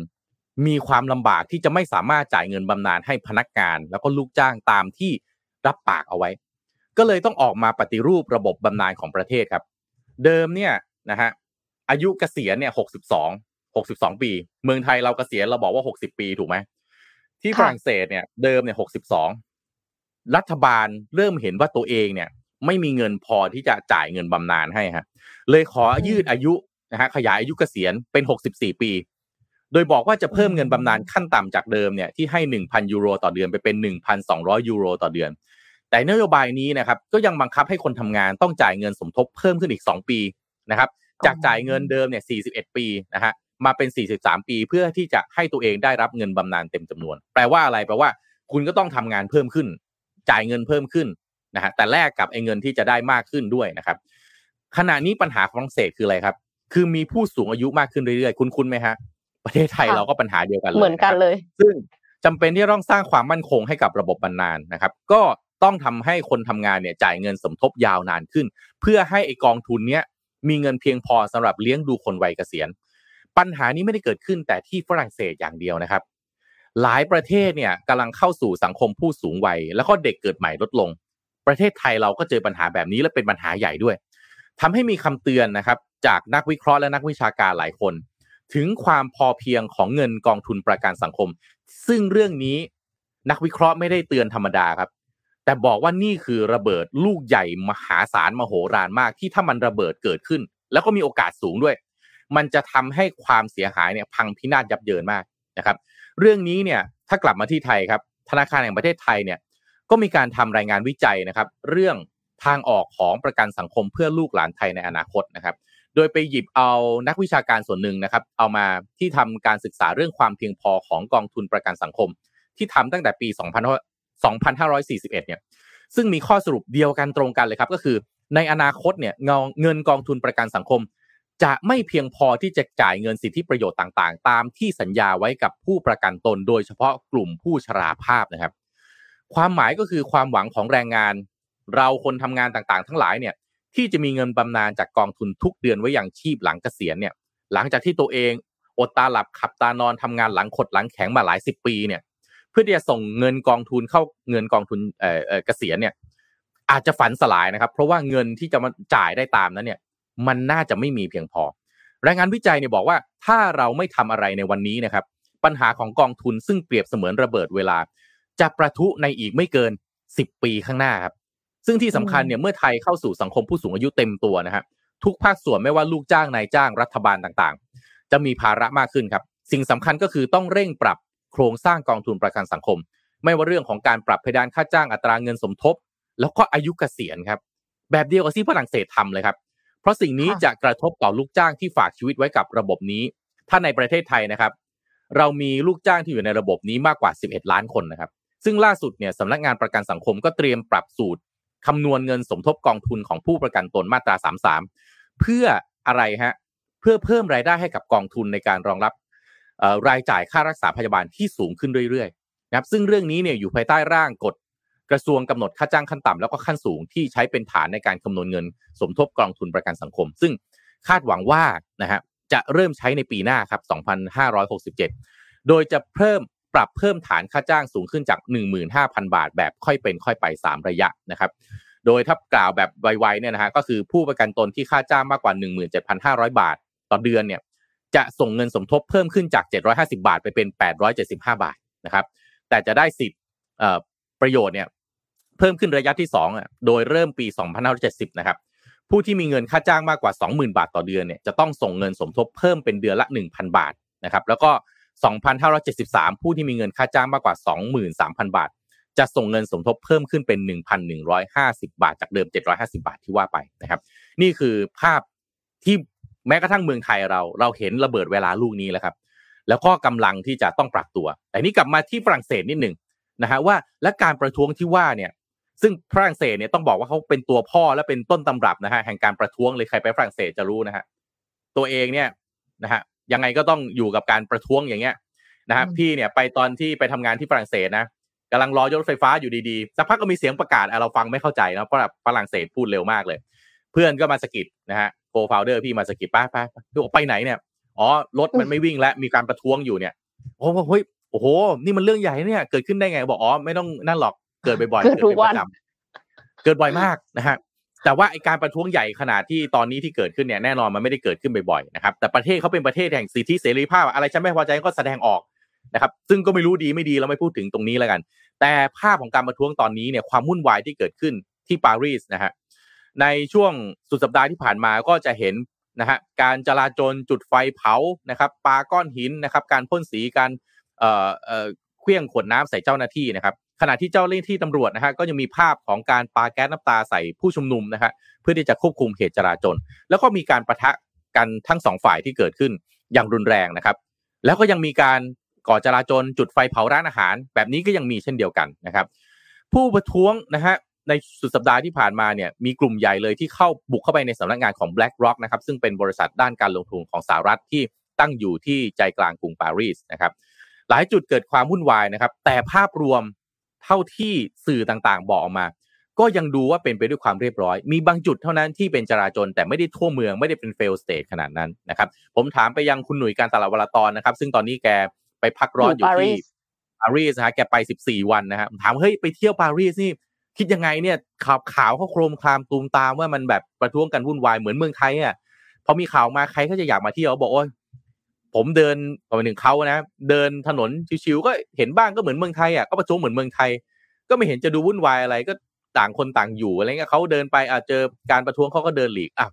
มีความลำบากที่จะไม่สามารถจ่ายเงินบำนาญให้พนักงาน แล้วก็ลูกจ้างตามที่รับปากเอาไว้ ก็เลยต้องออกมาปฏิรูประบบบำนาญของประเทศครับ เดิมเนี่ยนะฮะอายุเกษียณเนี่ยหกสิบสองหกสิบสองปี เมืองไทยเราเกษียณเราบอกว่าหกสิบปีถูกไหมที่ฝรั่งเศสเนี่ยเดิมเนี่ยหกสิบสองรัฐบาลเริ่มเห็นว่าตัวเองเนี่ย ไม่มีเงินพอที่จะจ่ายเงินบำนาญให้ฮะเลยขอยืดอายุนะฮะขยายอายุเกษียณเป็นหกสิบสี่ปี โดยบอกว่าจะเพิ่มเงินบำนาญขั้นต่ำจากเดิมเนี่ยที่ให้หนึ่งพันยูโรต่อเดือนไปเป็นหนึ่งพันสองร้อยยูโรต่อเดือน แต่นโยบายนี้นะครับก็ยังบังคับให้คนทำงานต้องจ่ายเงินสมทบเพิ่มขึ้นอีกสองปีนะครับจากจ่ายเงินเดิมเนี่ย41 ปีนะฮะมาเป็น 43 ปีเพื่อที่จะให้ตัวเองได้รับเงินบำนาญเต็มจำนวน แปลว่าอะไรแปลว่าคุณก็ต้องทำงานเพิ่มขึ้น จ่ายเงินเพิ่มขึ้นนะฮะแต่แลกกับไอ้เงินที่จะได้มากขึ้นด้วยนะครับขณะนี้ปัญหาฝรั่งเศสคืออะไรครับ คือมีผู้สูงอายุมากขึ้นเรื่อยๆ คุ้นไหมฮะ ประเทศไทยค่ะเราก็ปัญหาเดียวกันเลยเหมือนกันะครับเลย ซึ่งจำเป็นที่ต้องสร้างความมั่นคงให้กับระบบบำนาญนะครับ ก็ต้องทำให้คนทำงานเนี่ยจ่ายเงินสมทบยาวนานขึ้น เพื่อให้ไอกองทุนเนี้ยมีเงินเพียงพอสำหรับเลี้ยงดูคนวัยเกษียณ ปัญหานี้ไม่ได้เกิดขึ้นแต่ที่ฝรั่งเศสอย่างเดียวนะครับ หลายประเทศเนี่ยกำลังเข้าสู่สังคมผู้สูงวัย แล้วก็เด็กเกิดใหม่ลดลง ประเทศไทยเราก็เจอปัญหาแบบนี้และเป็นปัญหาใหญ่ด้วยทำให้มีคำเตือนนะครับ จากนักวิเคราะห์และนักวิชาการหลายคน ถึงความพอเพียงของเงินกองทุนประกันสังคม ซึ่งเรื่องนี้นักวิเคราะห์ไม่ได้เตือนธรรมดาครับ แต่บอกว่านี่คือระเบิดลูกใหญ่มหาศาลมโหฬารมากที่ถ้ามันระเบิดเกิดขึ้น แล้วก็มีโอกาสสูงด้วย มันจะทำให้ความเสียหายเนี่ยพังพินาศยับเยินมากนะครับ เรื่องนี้เนี่ยถ้ากลับมาที่ไทยครับ ธนาคารแห่งประเทศไทยเนี่ยก็มีการทำรายงานวิจัยนะครับ เรื่องทางออกของประกันสังคมเพื่อลูกหลานไทยในอนาคตนะครับ โดยไปหยิบเอานักวิชาการส่วนหนึ่งนะครับ เอามาที่ทำการศึกษาเรื่องความเพียงพอของกองทุนประกันสังคม ที่ทำตั้งแต่ปี2541 เนี่ย ซึ่งมีข้อสรุปเดียวกันตรงกันเลยครับ ก็คือ ในอนาคตเนี่ยเงินกองทุนประกันสังคม จะไม่เพียงพอที่จะจ่ายเงินสิทธิประโยชน์ต่างๆ ตามที่สัญญาไว้กับผู้ประกันตน โดยเฉพาะกลุ่มผู้ชราภาพนะครับ ความหมายก็คือความหวังของแรงงาน เราคนทำงานต่างๆ ทั้งหลายเนี่ย ที่จะมีเงินบำนาญจากกองทุนทุกเดือนไว้อย่างชีพหลังเกษียณเนี่ยหลังจากที่ตัวเองอดตาหลับขับตานอนทำงานหลังขดหลังแข็งมาหลายสิบปีเนี่ยเพื่อที่จะส่งเงินกองทุนเข้าเงินกองทุนเอ่อเออเกษียณเนี่ยอาจจะฝันสลายนะครับ เพราะว่าเงินที่จะมาจ่ายได้ตามนั้นเนี่ยมันน่าจะไม่มีเพียงพอ รายงานวิจัยเนี่ยบอกว่าถ้าเราไม่ทำอะไรในวันนี้นะครับ ปัญหาของกองทุนซึ่งเปรียบเสมือนระเบิดเวลา จะประทุในอีกไม่เกิน 10 ปีข้างหน้าครับ ซึ่งที่สำคัญเนี่ยเมื่อไทยเข้าสู่สังคมผู้สูงอายุเต็มตัวนะฮะทุกภาคส่วนไม่ว่าลูกจ้างนายจ้างรัฐบาลต่างๆ จะมีภาระมากขึ้นครับสิ่งสำคัญก็คือต้องเร่งปรับโครงสร้างกองทุนประกันสังคม ไม่ว่าเรื่องของการปรับเพดานค่าจ้างอัตราเงินสมทบ แล้วก็อายุเกษียณครับแบบเดียวกับที่ฝรั่งเศสทำเลยครับ เพราะสิ่งนี้ค่ะจะกระทบต่อลูกจ้างที่ฝากชีวิตไว้กับระบบนี้ ถ้าในประเทศไทยนะครับ เรามีลูกจ้างที่อยู่ในระบบนี้มากกว่า 11 ล้านคนนะครับ ซึ่งล่าสุดเนี่ยสำนักงานประกันสังคมก็เตรียมปรับสูตร คำนวณเงินสมทบกองทุนของผู้ประกันตนมาตรา 33 เพื่ออะไรฮะเพื่อเพิ่มรายได้ให้กับกองทุนในการรองรับรายจ่ายค่ารักษาพยาบาลที่สูงขึ้นเรื่อยๆนะครับซึ่งเรื่องนี้เนี่ยอยู่ภายใต้ร่างกฎกระทรวงกำหนดค่าจ้างขั้นต่ำแล้วก็ขั้นสูงที่ใช้เป็นฐานในการคำนวณเงิน สมทบกองทุนประกันสังคม ซึ่งคาดหวังว่านะฮะจะเริ่มใช้ในปีหน้าครับ 2567 โดยจะเพิ่ม ปรับเพิ่มฐานค่าจ้างสูงขึ้นจาก 15,000 บาท แบบค่อยเป็นค่อยไป 3 ระยะนะครับ โดยถ้ากล่าวแบบไวๆเนี่ยนะฮะก็คือผู้ประกันตนที่ค่าจ้างมากกว่า 17,500 บาท ต่อเดือนเนี่ยจะส่งเงินสมทบเพิ่มขึ้นจาก 750 บาทไปเป็น 875 บาทนะครับ แต่จะได้สิทธิ์เอ่อประโยชน์เนี่ยเพิ่มขึ้นระยะที่2อะโดยเริ่มปี2570นะครับผู้ที่มีเงินค่าจ้างมากกว่า 20,000 บาทต่อเดือนเนี่ยจะต้องส่งเงินสมทบเพิ่มเป็นเดือนละ 1,000 บาทนะครับแล้วก็ 2,573 ผู้ที่มีเงินค่าจ้างมากกว่า 23,000 บาท จะส่งเงินสมทบเพิ่มขึ้นเป็น 1,150 บาท จากเดิม 750 บาทที่ว่าไปนะครับ นี่คือภาพที่แม้กระทั่งเมืองไทยเราเราเห็นระเบิดเวลาลูกนี้แล้วครับ แล้วก็กำลังที่จะต้องปรับตัว แต่นี่กลับมาที่ฝรั่งเศสนิดหนึ่งนะฮะว่าและการประท้วงที่ว่าเนี่ยซึ่งฝรั่งเศสเนี่ยต้องบอกว่าเขาเป็นตัวพ่อและเป็นต้นตำรับนะฮะแห่งการประท้วงเลยใครไปฝรั่งเศสจะรู้นะฮะตัวเองเนี่ยนะฮะ ยังไงก็ต้องอยู่กับการประท้วงอย่างเงี้ยนะฮะอืมพี่เนี่ยไปตอนที่ไปทำงานที่ฝรั่งเศสนะกำลังรอยรถไฟฟ้าอยู่ดีๆ สักพักก็มีเสียงประกาศอะเราฟังไม่เข้าใจนะเพราะแบบฝรั่งเศสพูดเร็วมากเลย เพื่อนก็มาสะกิดนะฮะโกฟาวเดอร์พี่มาสะกิดป้าป้าพี่บอกไปไหนเนี่ยอ๋อรถมันไม่วิ่งแล้วมีการประท้วงอยู่เนี่ยโอ้โหเฮ้ยโอ้โห นี่มันเรื่องใหญ่เนี่ย เกิดขึ้นได้ไงบอกอ๋อไม่ต้องนั่นหรอกเกิดบ่อยๆเกิดทุกวันเป็นประจำเกิดบ่อยมากนะฮะ แต่ว่าไอการประท้วงใหญ่ขนาดที่ตอนนี้ที่เกิดขึ้นเนี่ยแน่นอนมันไม่ได้เกิดขึ้นบ่อยๆนะครับแต่ประเทศเขาเป็นประเทศแห่งสิทธิเสรีภาพ อะไรฉันไม่พอใจก็แสดงออกนะครับ ซึ่งก็ไม่รู้ดีไม่ดีเราไม่พูดถึงตรงนี้แล้วกัน แต่ภาพของการประท้วงตอนนี้เนี่ยความวุ่นวายที่เกิดขึ้นที่ปารีสนะฮะในช่วงสุดสัปดาห์ที่ผ่านมาก็จะเห็นนะฮะการจราจรจุดไฟเผานะครับปาก้อนหินนะครับ การพ่นสีการเอ่อเอ่อเคลื่องขวดน้ำใส่เจ้าหน้าที่นะครับ ขณะที่เจ้าหน้าที่ตำรวจนะฮะก็ยังมีภาพของการปาแก๊สน้ำตาใส่ผู้ชุมนุมนะฮะเพื่อที่จะควบคุมเหตุจราจรแล้วก็มีการประทะกันทั้งสองฝ่ายที่เกิดขึ้นอย่างรุนแรงนะครับ แล้วก็ยังมีการก่อจราจรจุดไฟเผาร้านอาหาร แบบนี้ก็ยังมีเช่นเดียวกันนะครับ ผู้ประท้วงนะฮะในสุดสัปดาห์ที่ผ่านมาเนี่ยมีกลุ่มใหญ่เลยที่เข้าบุกเข้าไปในสำนักงานของ BlackRock นะครับซึ่งเป็นบริษัทด้านการลงทุนของสหรัฐที่ตั้งอยู่ที่ใจกลางกรุงปารีสนะครับหลายจุดเกิดความวุ่นวายนะครับ แต่ภาพรวม เท่าที่สื่อต่างๆ บอกออกมา ก็ยังดูว่าเป็นไปด้วยความเรียบร้อย มีบางจุดเท่านั้นที่เป็นจราจรแต่ไม่ได้ทั่วเมืองไม่ได้เป็นเฟลสเตทขนาดนั้นนะครับ ผมถามไปยังคุณหนุ่ยการตลาดวลาตอนนะครับ ซึ่งตอนนี้แกไปพักร้อนอยู่ที่ปารีสนะฮะแกไป 14 วันนะฮะถามเฮ้ยไปเที่ยวปารีสนี่คิดยังไงเนี่ยข่าวข่าวเขาโครมครามตูมตามว่ามันแบบประท้วงกันวุ่นวายเหมือนเมืองไทยอะพอมีข่าวมาใครก็จะอยากมาเที่ยวบอกว่า ผมเดินไปถึงเขานะ เดินถนนชิวๆก็เห็นบ้างก็เหมือนเมืองไทยอะก็ประท้วงเหมือนเมืองไทย ก็ไม่เห็นจะดูวุ่นวายอะไรก็ต่างคนต่างอยู่อะไรเงี้ยเขาเดินไปอะเจอการประท้วงเขาก็เดินหลีกอะ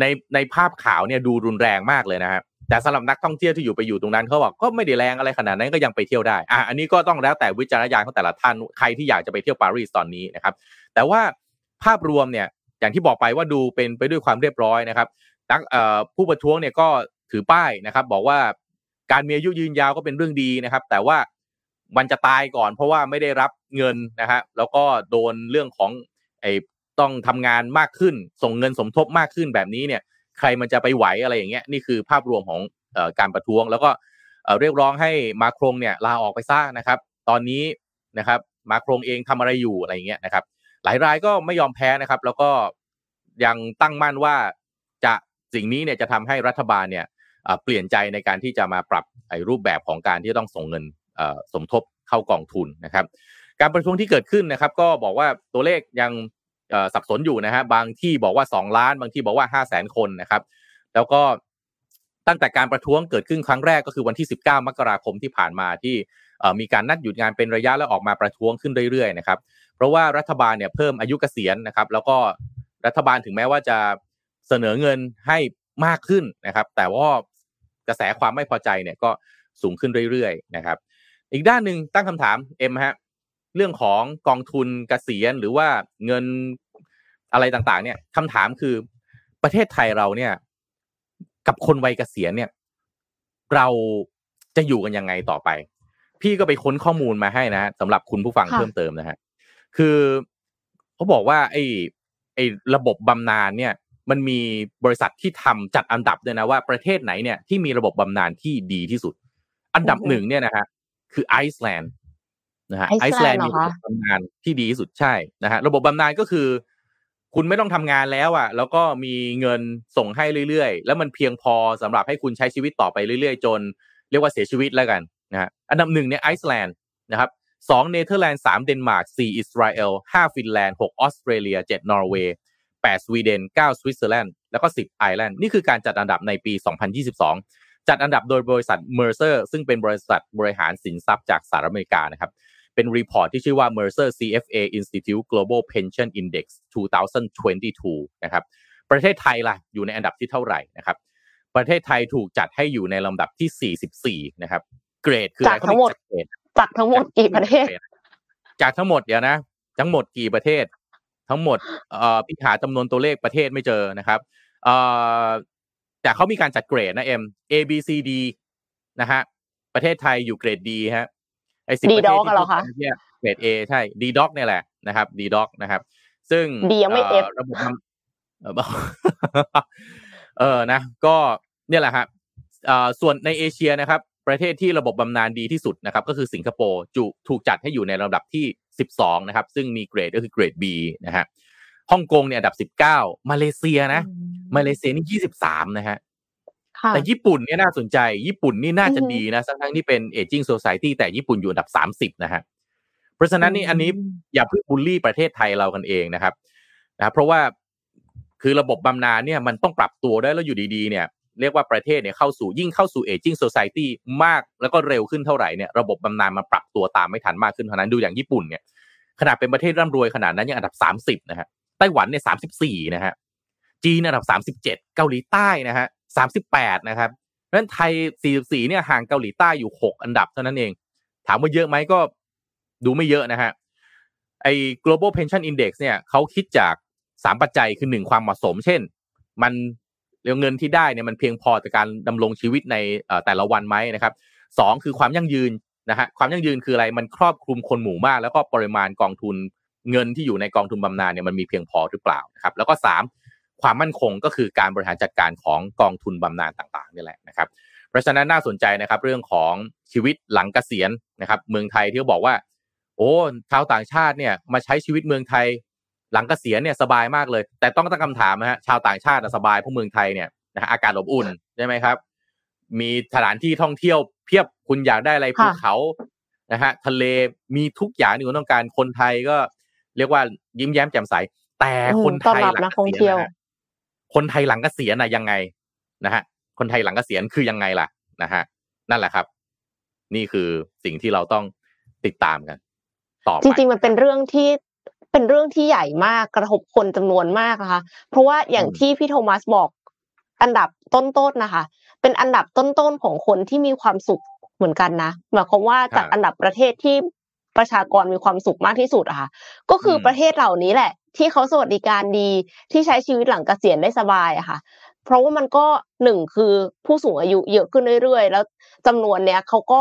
ในในภาพข่าวเนี่ยดูรุนแรงมากเลยนะฮะแต่สำหรับนักท่องเที่ยวที่อยู่ไปอยู่ตรงนั้นเขาบอกก็ไม่ได้แรงอะไรขนาดนั้นก็ยังไปเที่ยวได้อะอันนี้ก็ต้องแล้วแต่วิจารณญาณของแต่ละท่านใครที่อยากจะไปเที่ยวปารีสตอนนี้นะครับ แต่ว่าภาพรวมเนี่ยอย่างที่บอกไปว่าดูเป็นไปด้วยความเรียบร้อยนะครับนักผู้ประท้วงเนี่ยก็ ถือป้ายนะครับ บอกว่าการมีอายุยืนยาวก็เป็นเรื่องดีนะครับ แต่ว่ามันจะตายก่อน เพราะว่าไม่ได้รับเงินนะฮะแล้วก็โดนเรื่องของไอ้ต้องทำงานมากขึ้น ส่งเงินสมทบมากขึ้นแบบนี้เนี่ย ใครมันจะไปไหวอะไรอย่างเงี้ยนี่คือภาพรวมของการประท้วง แล้วก็เรียกร้องให้มาครงเนี่ยลาออกไปซะนะครับ ตอนนี้นะครับ มาครงเองทำอะไรอยู่อะไรอย่างเงี้ยนะครับ หลายรายก็ไม่ยอมแพ้นะครับ แล้วก็ยังตั้งมั่นว่าจะสิ่งนี้เนี่ยจะทำให้รัฐบาลเนี่ย เปลี่ยนใจในการที่จะมาปรับไอ้รูปแบบของการที่ต้องส่งเงินสมทบเข้ากองทุนนะครับ การประท้วงที่เกิดขึ้นนะครับ ก็บอกว่าตัวเลขยังสับสนอยู่นะฮะบางที่บอกว่า 2 ล้าน บางที่บอกว่า 5 0 0แสนคนนะครับ แล้วก็ตั้งแต่การประท้วงเกิดขึ้นครั้งแรกก็คือวันที่ 19 มกราคมที่ผ่านมาที่มีการนัดหยุดงานเป็นระยะแล้วออกมาประท้วงขึ้นเรื่อยๆนะครับ เพราะว่ารัฐบาลเนี่ยเพิ่มอายุเกษียณนะครับ แล้วก็รัฐบาลถึงแม้ว่าจะเสนอเงินให้มากขึ้นนะครับ แต่ว่า กระแสความไม่พอใจเนี่ยก็สูงขึ้นเรื่อยๆนะครับ อีกด้านหนึ่งตั้งคำถามเอ็มฮะเรื่องของกองทุนเกษียณหรือว่าเงินอะไรต่างๆ เนี่ยคำถามคือประเทศไทยเราเนี่ย กับคนวัยเกษียณเนี่ย เราจะอยู่กันยังไงต่อไป พี่ก็ไปค้นข้อมูลมาให้นะสำหรับคุณผู้ฟังเพิ่มเติมนะฮะคือเขาบอกว่า ไอ้ไอ้ระบบบำนาญเนี่ย มันมีบริษัทที่ทำจัดอันดับด้วยนะว่าประเทศไหนเนี่ยที่มีระบบบำนาญที่ดีที่สุด อันดับหนึ่งเนี่ยนะฮะคือไอซ์แลนด์นะฮะไอซ์แลนด์มีระบบบำนาญที่ดีที่สุดใช่นะฮะระบบบำนาญก็คือ คุณไม่ต้องทำงานแล้วอะ แล้วก็มีเงินส่งให้เรื่อยๆ แล้วมันเพียงพอสำหรับให้คุณใช้ชีวิตต่อไปเรื่อยๆ จน เรียกว่าเสียชีวิตแล้วกันนะฮะอันดับหนึ่งเนี่ยไอซ์แลนด์นะครับสองเนเธอร์แลนด์สามเดนมาร์กสี่อิสราเอลห้าฟินแลนด์หกออสเตรเลียเจ็ดนอร์เวย์ แปดสวีเดนเก้าสวิตเซอร์แลนด์ แล้วก็สิบไอร์แลนด์ นี่คือการจัดอันดับในปี 2022 จัดอันดับโดยบริษัท Mercer ซึ่งเป็นบริษัทบริหารสินทรัพย์จากสหรัฐอเมริกานะครับ เป็น report ที่ชื่อว่า Mercer CFA Institute Global Pension Index 2022 นะครับ ประเทศไทยล่ะ อยู่ในอันดับที่เท่าไหร่นะครับ ประเทศไทยถูกจัดให้อยู่ในลำดับที่ 44 นะครับ เกรดคืออะไรจากทั้งหมดเกรดจากทั้งหมดกี่ประเทศ จากทั้งหมดเดี๋ยวนะ ทั้งหมดกี่ประเทศ ทั้งหมดเอ่อพี่หาจำนวนตัวเลขประเทศไม่เจอนะครับเอ่อแต่เขามีการจัดเกรดนะเอ็ม A B C D นะฮะประเทศไทยอยู่เกรดดีฮะไอ้สิบประเทศ D-Doc ที่เหรอคะเนี่ยเกรด A ใช่ D Doc เนี่ยแหละนะครับ D Doc นะครับ ซึ่ง D ยังไม่เอ่อ F ระบบบำเอ่อเออนะ ก็เนี่ยแหละครับเอ่อส่วนในเอเชียนะครับ ประเทศที่ระบบบำนาญดีที่สุดนะครับ ก็คือสิงคโปร์จุถูกจัดให้อยู่ในลำดับที่ 12 นะครับ ซึ่งมีเกรดก็คือเกรด B นะฮะฮ่องกงเนี่ยอันดับ 19 มาเลเซียนะ มาเลเซียนี่23 นะฮะค่ะแต่ญี่ปุ่นเนี่ยน่าสนใจ ญี่ปุ่นนี่น่าจะอือฮึดีนะทั้งทั้งๆที่เป็น aging society แต่ญี่ปุ่นอยู่อันดับ 30 นะฮะเพราะฉะนั้นนี่อันนี้อย่าเพิ่งบูลลี่ประเทศไทยเรากันเองนะครับนะเพราะว่าคือระบบบำนาญเนี่ยมันต้องปรับตัวได้แล้วอยู่ดีๆ เนี่ย เรียกว่าประเทศเนี่ยเข้าสู่ยิ่งเข้าสู่เอจิ้งโซซายตี้มากแล้วก็เร็วขึ้นเท่าไหร่เนี่ยระบบบำนาญมาปรับตัวตามไม่ทันมากขึ้นเท่านั้นดูอย่างญี่ปุ่นเนี่ยขนาดเป็นประเทศร่ำรวยขนาดนั้นยังอันดับสามสิบนะฮะไต้หวันเนี่ยสามสิบสี่นะฮะจีนอันดับสามสิบเจ็ดเกาหลีใต้นะฮะสามสิบแปดนะครับเพราะฉะนั้นไทยสี่สิบสี่เนี่ยห่างเกาหลีใต้อยู่หกอันดับเท่านั้นเอง ถามว่าเยอะไหมก็ดูไม่เยอะนะฮะไอ้ global pension index เนี่ยเขาคิดจากสามปัจจัยคือหนึ่งความเหมาะสม เช่น มัน เงินที่ได้เนี่ยมันเพียงพอต่อการดำรงชีวิตในแต่ละวันไหมนะครับสองคือความยั่งยืนนะฮะความยั่งยืนคืออะไรมันครอบคลุมคนหมู่มาก แล้วก็ปริมาณกองทุนเงินที่อยู่ในกองทุนบำนาญเนี่ยมันมีเพียงพอหรือเปล่านะครับแล้วก็สามความมั่นคงก็คือการบริหารจัดการของกองทุนบำนาญต่างๆนี่แหละนะครับเพราะฉะนั้นน่าสนใจนะครับเรื่องของชีวิตหลังเกษียณนะครับเมืองไทยที่เขาบอกว่า โอ้ชาวต่างชาติเนี่ยมาใช้ชีวิตเมืองไทย หลังเกษียณเนี่ยสบายมากเลย แต่ต้องตั้งคำถามนะฮะชาวต่างชาติสบายเพราะเมืองไทยเนี่ยนะฮะอากาศอบอุ่นใช่ไหมครับ มีสถานที่ท่องเที่ยวเพียบคุณอยากได้อะไรภูเขานะฮะทะเลมีทุกอย่างที่คุณต้องการคนไทยก็ เรียกว่ายิ้มแย้มแจ่มใส แต่คนไทยหลังเกษียณคนไทยหลังเกษียณนะยังไงนะฮะคนไทยหลังเกษียณคือยังไงล่ะนะฮะนั่นแหละครับ นี่คือสิ่งที่เราต้องติดตามกันต่อจริง ๆ มันเป็นเรื่องที่ เป็นเรื่องที่ใหญ่มากกระทบคนจำนวนมากนะคะ เพราะว่าอย่างที่พี่โทมัสบอกอันดับต้นๆนะคะ เป็นอันดับต้นๆของคนที่มีความสุขเหมือนกันนะหมายความว่าจากอันดับประเทศที่ประชากรมีความสุขมากที่สุดอะค่ะ ก็คือประเทศเหล่านี้แหละ ที่เขาสวัสดิการดีที่ใช้ชีวิตหลังเกษียณได้สบายอะค่ะ เพราะว่ามันก็หนึ่งคือผู้สูงอายุเยอะขึ้นเรื่อยๆ แล้วจำนวนเนี้ยเขาก็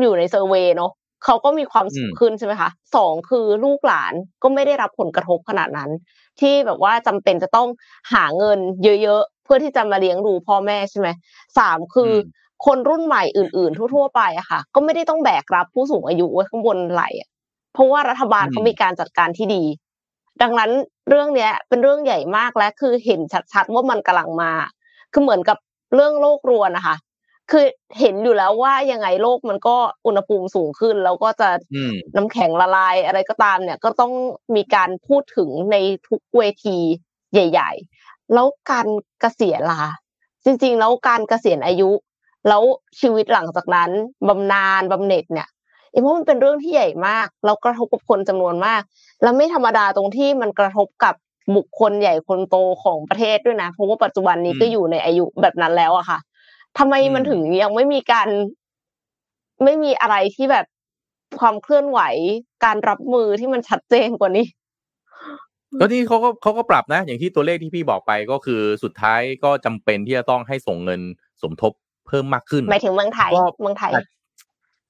อยู่ในเซอร์เวยเนาะ เขาก็มีความสุขขึ้นใช่ไหมคะสองคือลูกหลานก็ไม่ได้รับผลกระทบขนาดนั้น ที่แบบว่าจำเป็นจะต้องหาเงินเยอะๆเพื่อที่จะมาเลี้ยงดูพ่อแม่ใช่ไหมสามคือคนรุ่นใหม่อื่น ๆ ทั่ว ๆ ไปอะค่ะ ก็ไม่ได้ต้องแบกรับผู้สูงอายุไว้ข้างบนไหลเพราะว่ารัฐบาลเขามีการจัดการที่ดี ดังนั้นเรื่องเนี้ย เป็นเรื่องใหญ่มากและคือเห็นชัดๆว่ามันกำลังมา คือเหมือนกับเรื่องโลกรวนนะคะ คือเห็นอยู่แล้วว่ายังไงโลกมันก็อุณหภูมิสูงขึ้น แล้วก็จะน้ำแข็งละลายอะไรก็ตามเนี่ย ก็ต้องมีการพูดถึงในทุกเวทีใหญ่ ๆ แล้วการเกษียณล่ะจริง ๆ แล้วการเกษียณอายุ แล้วชีวิตหลังจากนั้นบำนาญบำเหน็จเนี่ยเอ็มว่ามันเป็นเรื่องที่ใหญ่มาก แล้วกระทบกับคนจำนวนมาก แล้วไม่ธรรมดาตรงที่มันกระทบกับบุคคลใหญ่คนโตของประเทศด้วยนะ เพราะว่าปัจจุบันนี้ก็อยู่ในอายุแบบนั้นแล้วอะค่ะ ทำไมมันถึงยังไม่มีการ ไม่มีอะไรที่แบบความเคลื่อนไหว การรับมือที่มันชัดเจนกว่านี้ก็ที่เขาก็เขาก็ปรับนะ อย่างที่ตัวเลขที่พี่บอกไปก็คือสุดท้ายก็จำเป็นที่จะต้องให้ส่งเงินสมทบเพิ่มมากขึ้นหมายถึงเมืองไทยเมืองไทย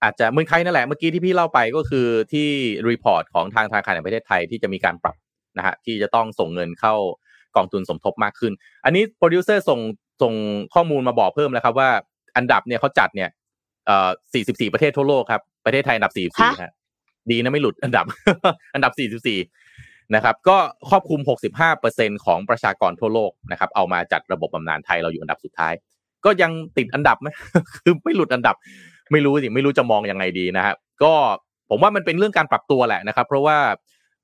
อาจจะเมืองไทยนั่นแหละเมื่อกี้ที่พี่เล่าไปก็คือที่ report ของทางธนาคารแห่งประเทศไทยที่จะมีการปรับนะฮะที่จะต้องส่งเงินเข้ากองทุนสมทบมากขึ้น อันนี้โปรดิวเซอร์ส่ง ส่งข้อมูลมาบอกเพิ่มแล้วครับว่าอันดับเนี่ยเขาจัดเนี่ยเอ่อ44 ประเทศทั่วโลกครับประเทศไทยอันดับ 44ฮะดีนะไม่หลุดอันดับ อันดับ 44 นะครับ ก็ครอบคลุม 65%ของประชากรทั่วโลกนะครับ เอามาจัดระบบบำนาญไทยเราอยู่อันดับสุดท้าย ก็ยังติดอันดับไหมคือไม่หลุดอันดับ ไม่รู้สิไม่รู้จะมองยังไงดีนะฮะก็ผมว่ามันเป็นเรื่องการปรับตัวแหละนะครับ เพราะว่า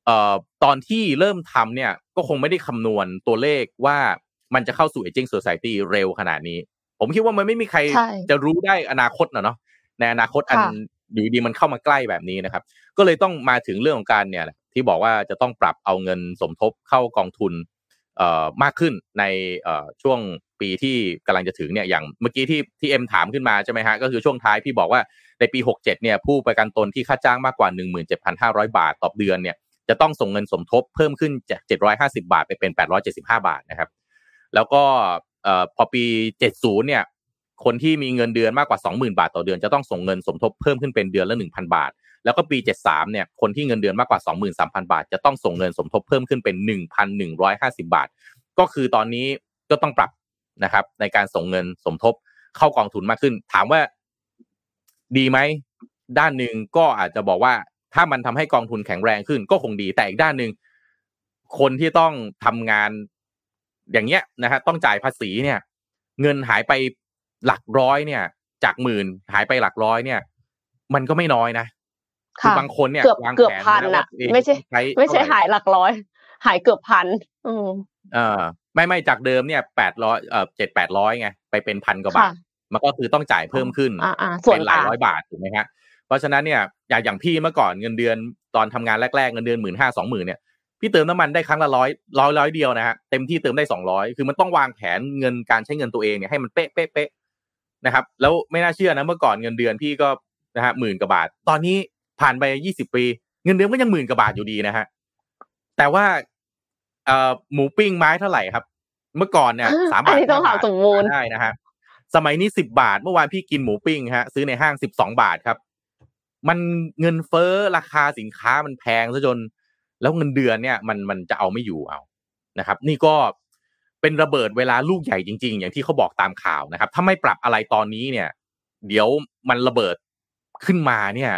เอ่อตอนที่เริ่มทำเนี่ยก็คงไม่ได้คำนวณตัวเลขว่า มันจะเข้าสู่ aging society เร็วขนาดนี้ ผมคิดว่ามันไม่มีใครจะรู้ได้อนาคตนะเนาะในอนาคตอันอยู่ดีมันเข้ามาใกล้แบบนี้นะครับ ก็เลยต้องมาถึงเรื่องของการเนี่ยที่บอกว่าจะต้องปรับเอาเงินสมทบเข้ากองทุนเอ่อมากขึ้นในเอ่อช่วงปีที่กำลังจะถึงเนี่ยอย่างเมื่อกี้ที่ที่เอ็มถามขึ้นมาใช่ไหมฮะก็คือช่วงท้ายพี่บอกว่าในปี 67เนี่ยผู้ประกันตนที่ค่าจ้างมากกว่า 17,500 บาทต่อเดือนเนี่ยจะต้องส่งเงินสมทบเพิ่มขึ้นจาก 750 บาทไปเป็น 875 บาทนะครับ แล้วก็พอปี 70 เนี่ย คนที่มีเงินเดือนมากกว่า 20,000 บาทต่อเดือนจะต้องส่งเงินสมทบเพิ่มขึ้นเป็นเดือนละ 1,000 บาท แล้วก็ปี 73 เนี่ย คนที่เงินเดือนมากกว่า 23,000 บาท จะต้องส่งเงินสมทบเพิ่มขึ้นเป็น 1,150 บาท ก็คือตอนนี้ก็ต้องปรับนะครับ ในการส่งเงินสมทบเข้ากองทุนมากขึ้น ถามว่าดีไหมด้านหนึ่งก็อาจจะบอกว่าถ้ามันทำให้กองทุนแข็งแรงขึ้นก็คงดีแต่อีกด้านหนึ่งคนที่ต้องทำงาน อย่างเงี้ยนะฮะต้องจ่ายภาษีเนี่ย เงินหายไปหลักร้อยเนี่ย จากหมื่นหายไปหลักร้อยเนี่ย มันก็ไม่น้อยนะคือบางคนเนี่ยเกือบเกือบพันอะไม่ใช่ไม่ใช่หายหลักร้อย หายเกือบพันอืมอ่าไม่ไม่จากเดิมเนี่ยแปดร้อยเอ่อเจ็ดแปดร้อยไงไปเป็นพันกว่าบาทมันก็คือต้องจ่ายเพิ่มขึ้นอ่าๆส่วนเป็นหลายต่างร้อยบาทถูกไหมฮะเพราะฉะนั้นเนี่ยอย่างอย่างพี่เมื่อก่อนเงินเดือนตอนทำงานแรกๆเงินเดือนหมื่นห้าสองหมื่นเนี่ย พี่เติมน้ำมันได้ครั้งละร้อยร้อยร้อยเดียวนะฮะเต็มที่เติมได้สองร้อยคือมันต้องวางแผนเงินการใช้เงินตัวเองเนี่ยให้มันเป๊ะเป๊ะเป๊ะนะครับ แล้วไม่น่าเชื่อนะเมื่อก่อนเงินเดือนพี่ก็นะฮะหมื่นกว่าบาท ตอนนี้ผ่านไปยี่สิบปี เงินเดือนก็ยังหมื่นกว่าบาทอยู่ดีนะฮะแต่ว่าเอ่อหมูปิ้งไม้เท่าไหร่ครับ เมื่อก่อนเนี่ยสามอับานทนี้ต้องหาห้บทสมมูลได้นะฮะสมัยนี้สิบบาท เมื่อวานพี่กินหมูปิ้งฮะ ซื้อในห้างสิบสองบาทครับ มันเงินเฟ้อราคาสินค้ามันแพงซะจน แล้วเงินเดือนเนี่ยมันมันจะเอาไม่อยู่เอานะครับ นี่ก็เป็นระเบิดเวลาลูกใหญ่จริง ๆ อย่างที่เขาบอกตามข่าวนะครับ ถ้าไม่ปรับอะไรตอนนี้เนี่ย เดี๋ยวมันระเบิดขึ้นมาเนี่ย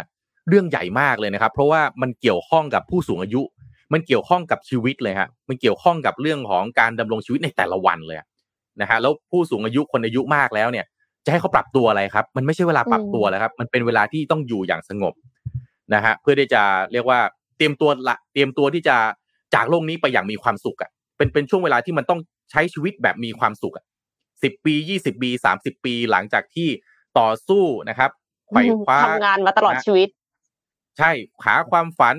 เรื่องใหญ่มากเลยนะครับ เพราะว่ามันเกี่ยวข้องกับผู้สูงอายุ มันเกี่ยวข้องกับชีวิตเลยฮะมันเกี่ยวข้องกับเรื่องของการดำรงชีวิตในแต่ละวันเลยนะฮะแล้วผู้สูงอายุคนอายุมากแล้วเนี่ย จะให้เขาปรับตัวอะไรครับ มันไม่ใช่เวลาปรับตัวแล้วครับ มันเป็นเวลาที่ต้องอยู่อย่างสงบนะฮะเพื่อที่จะเรียกว่า เตรียมตัวละเตรียมตัวที่จะจากโลกนี้ไปอย่างมีความสุขอะเป็นเป็นช่วงเวลาที่มันต้องใช้ชีวิตแบบมีความสุขอะสิบปียี่สิบปีสามสิบปี หลังจากที่ต่อสู้นะครับไขว่คว้าทำงานมาตลอดชีวิต ใช่หาความฝัน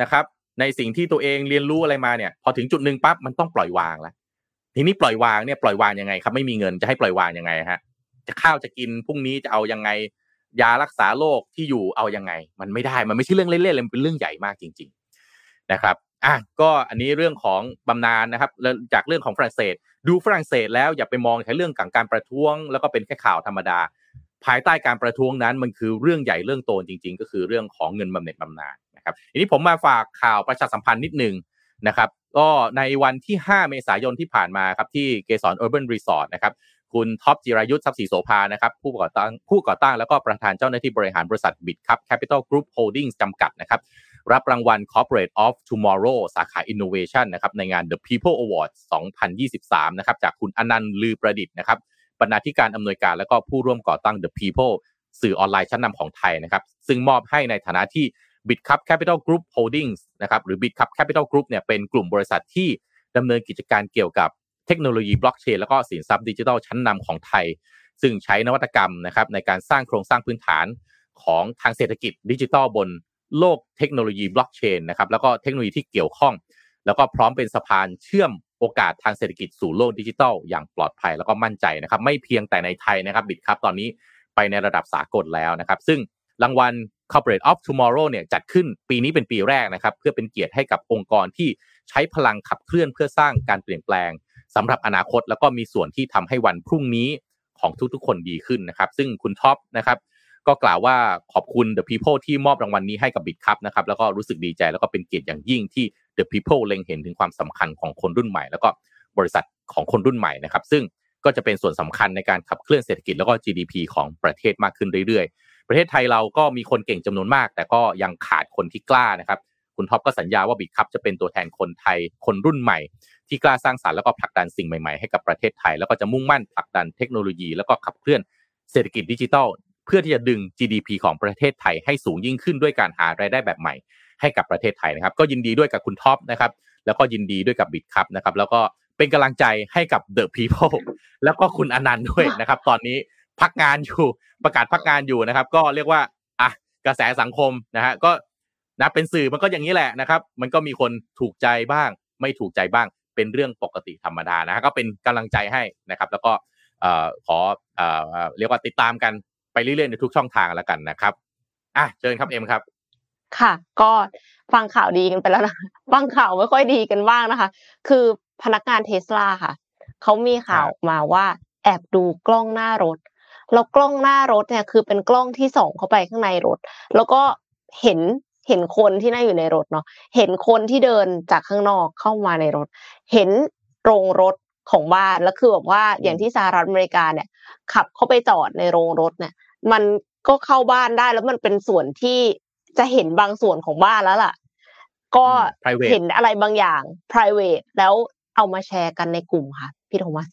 นะครับ ในสิ่งที่ตัวเองเรียนรู้อะไรมาเนี่ย พอถึงจุดหนึ่งปั๊บมันต้องปล่อยวางแล้วทีนี้ปล่อยวางเนี่ยปล่อยวางยังไงครับไม่มีเงินจะให้ปล่อยวางยังไงฮะ จะข้าวจะกินพรุ่งนี้จะเอายังไง ยารักษาโรคที่อยู่เอายังไง มันไม่ได้มันไม่ใช่เรื่องเล่นๆเลยมันเป็นเรื่องใหญ่มากจริง ๆนะครับอะก็อันนี้เรื่องของบำนาญนะครับแล้วจากเรื่องของฝรั่งเศส ดูฝรั่งเศสแล้วอย่าไปมองแค่เรื่องของการประท้วง แล้วก็เป็นแค่ข่าวธรรมดา ภายใต้การประท้วงนั้นมันคือเรื่องใหญ่เรื่องโตจริง ๆ ก็คือเรื่องของเงินบำเหน็จบำนาญนะครับทีนี้ผมมาฝากข่าวประชาสัมพันธ์นิดนึงนะครับก็ในวันที่ 5 เมษายนที่ผ่านมาครับที่เกสร Urban Resort นะครับ คุณท็อปจิรายุทธทรัพย์ศรีโสภานะครับผู้ก่อตั้งผู้ก่อตั้งแล้วก็ประธานเจ้าหน้าที่บริหารบริษัทบิ c ครับ Capital Group Holdings จำกัดนะครับรับรางวัล Corporate of Tomorrow สาขา Innovation นะครับในงาน The People Awards 2023 นะครับจากคุณอนันต์ลือประดิษฐ์นะครับบรรณาธิการอำนวยการและก็ผู้ร่วมก่อตั้ง The People สื่อออนไลน์ชั้นนำของไทยนะครับซึ่งมอบให้ในฐานะที่ b i t c u p Capital Group Holdings นะครับหรือ b i t c u p Capital Group เนี่ยเป็นกลุ่มบริษัทที่ดำเนินกิจการเกี่ยวกับ เทคโนโลยีบล็อกเชนแล้วก็สินทรัพย์ดิจิทัลชั้นนำของไทย ซึ่งใช้นวัตกรรมนะครับในการสร้างโครงสร้างพื้นฐานของทางเศรษฐกิจดิจิทัลบนโลกเทคโนโลยีบล็อกเชนนะครับแล้วก็เทคโนโลยีที่เกี่ยวข้อง แล้วก็พร้อมเป็นสะพานเชื่อมโอกาสทางเศรษฐกิจสู่โลกดิจิทัลอย่างปลอดภัยแล้วก็มั่นใจนะครับ ไม่เพียงแต่ในไทยนะครับบิตครับตอนนี้ไปในระดับสากลแล้วนะครับ ซึ่งรางวัล Corporate of Tomorrow เนี่ยจัดขึ้นปีนี้เป็นปีแรกนะครับ เพื่อเป็นเกียรติให้กับองค์กรที่ใช้พลังขับเคลื่อนเพื่อสร้างการเปลี่ยนแปลง สำหรับอนาคตแล้วก็มีส่วนที่ทำให้วันพรุ่งนี้ของทุกๆ คนดีขึ้นนะครับ ซึ่งคุณท็อปนะครับ ก็กล่าวว่าขอบคุณ The People ที่มอบรางวัลนี้ให้กับบิ c ครับนะครับแล้วก็รู้สึกดีใจแล้วก็เป็นเกียรติอย่างยิ่งที่ The People เล็งเห็นถึงความสำคัญของคนรุ่นใหม่ แล้วก็บริษัทของคนรุ่นใหม่นะครับ ซึ่งก็จะเป็นส่วนสำคัญในการขับเคลื่อนเศรษฐกิจแล้วก็ GDP ของประเทศมากขึ้นเรื่อยๆ ประเทศไทยเราก็มีคนเก่งจำนวนมาก แต่ก็ยังขาดคนที่กล้านะครับ คุณท็อปก็สัญญาว่าบิ c ครับจะเป็นตัวแทนคนไทยคนรุ่นใหม่ ที่กล้าสร้างสรรค์แล้วก็ผลักดันสิ่งใหม่ๆให้กับประเทศไทย แล้วก็จะมุ่งมั่นผลักดันเทคโนโลยี แล้วก็ขับเคลื่อนเศรษฐกิจดิจิทัลเพื่อที่จะดึง GDP ของประเทศไทยให้สูงยิ่งขึ้นด้วยการหารายได้แบบใหม่ ให้กับประเทศไทยนะครับ ก็ยินดีด้วยกับคุณท็อปนะครับ แล้วก็ยินดีด้วยกับบิดครับนะครับ แล้วก็เป็นกำลังใจให้กับ The People แล้วก็คุณอนันต์ด้วยนะครับ ตอนนี้พักงานอยู่ประกาศพักงานอยู่นะครับ ก็เรียกว่าอะกระแสสังคมนะฮะก็ นะเป็นสื่อมันก็อย่างนี้แหละนะครับ มันก็มีคนถูกใจบ้าง ไม่ถูกใจบ้าง เป็นเรื่องปกติธรรมดานะฮะก็เป็นกำลังใจให้นะครับ แล้วก็เอ่อขอเอ่อเรียกว่าติดตามกันไปเรื่อยๆในทุกช่องทางแล้วกันนะครับอะเชิญครับเอ็มครับ ค่ะ ก็ฟังข่าวดีกันไปแล้วนะฟังข่าวไม่ค่อยดีกันบ้างนะคะ คือพนักงานเทสลาค่ะเขามีข่าวออกมาว่าแอบดูกล้องหน้ารถแล้วกล้องหน้ารถเนี่ยคือเป็นกล้องที่ส่องเข้าไปข้างในรถ แล้วก็เห็น เห็นคนที่นั่งอยู่ในรถเนาะเห็นคนที่เดินจากข้างนอกเข้ามาในรถ เห็นโรงรถของบ้านแล้วคือแบบว่าอย่างที่สหรัฐอเมริกาเนี่ย ขับเข้าไปจอดในโรงรถเนี่ย มันก็เข้าบ้านได้แล้วมันเป็นส่วนที่จะเห็นบางส่วนของบ้านแล้วล่ะ ก็อืม private เห็นอะไรบางอย่าง private แล้วเอามาแชร์กันในกลุ่มค่ะ พี่โทมัส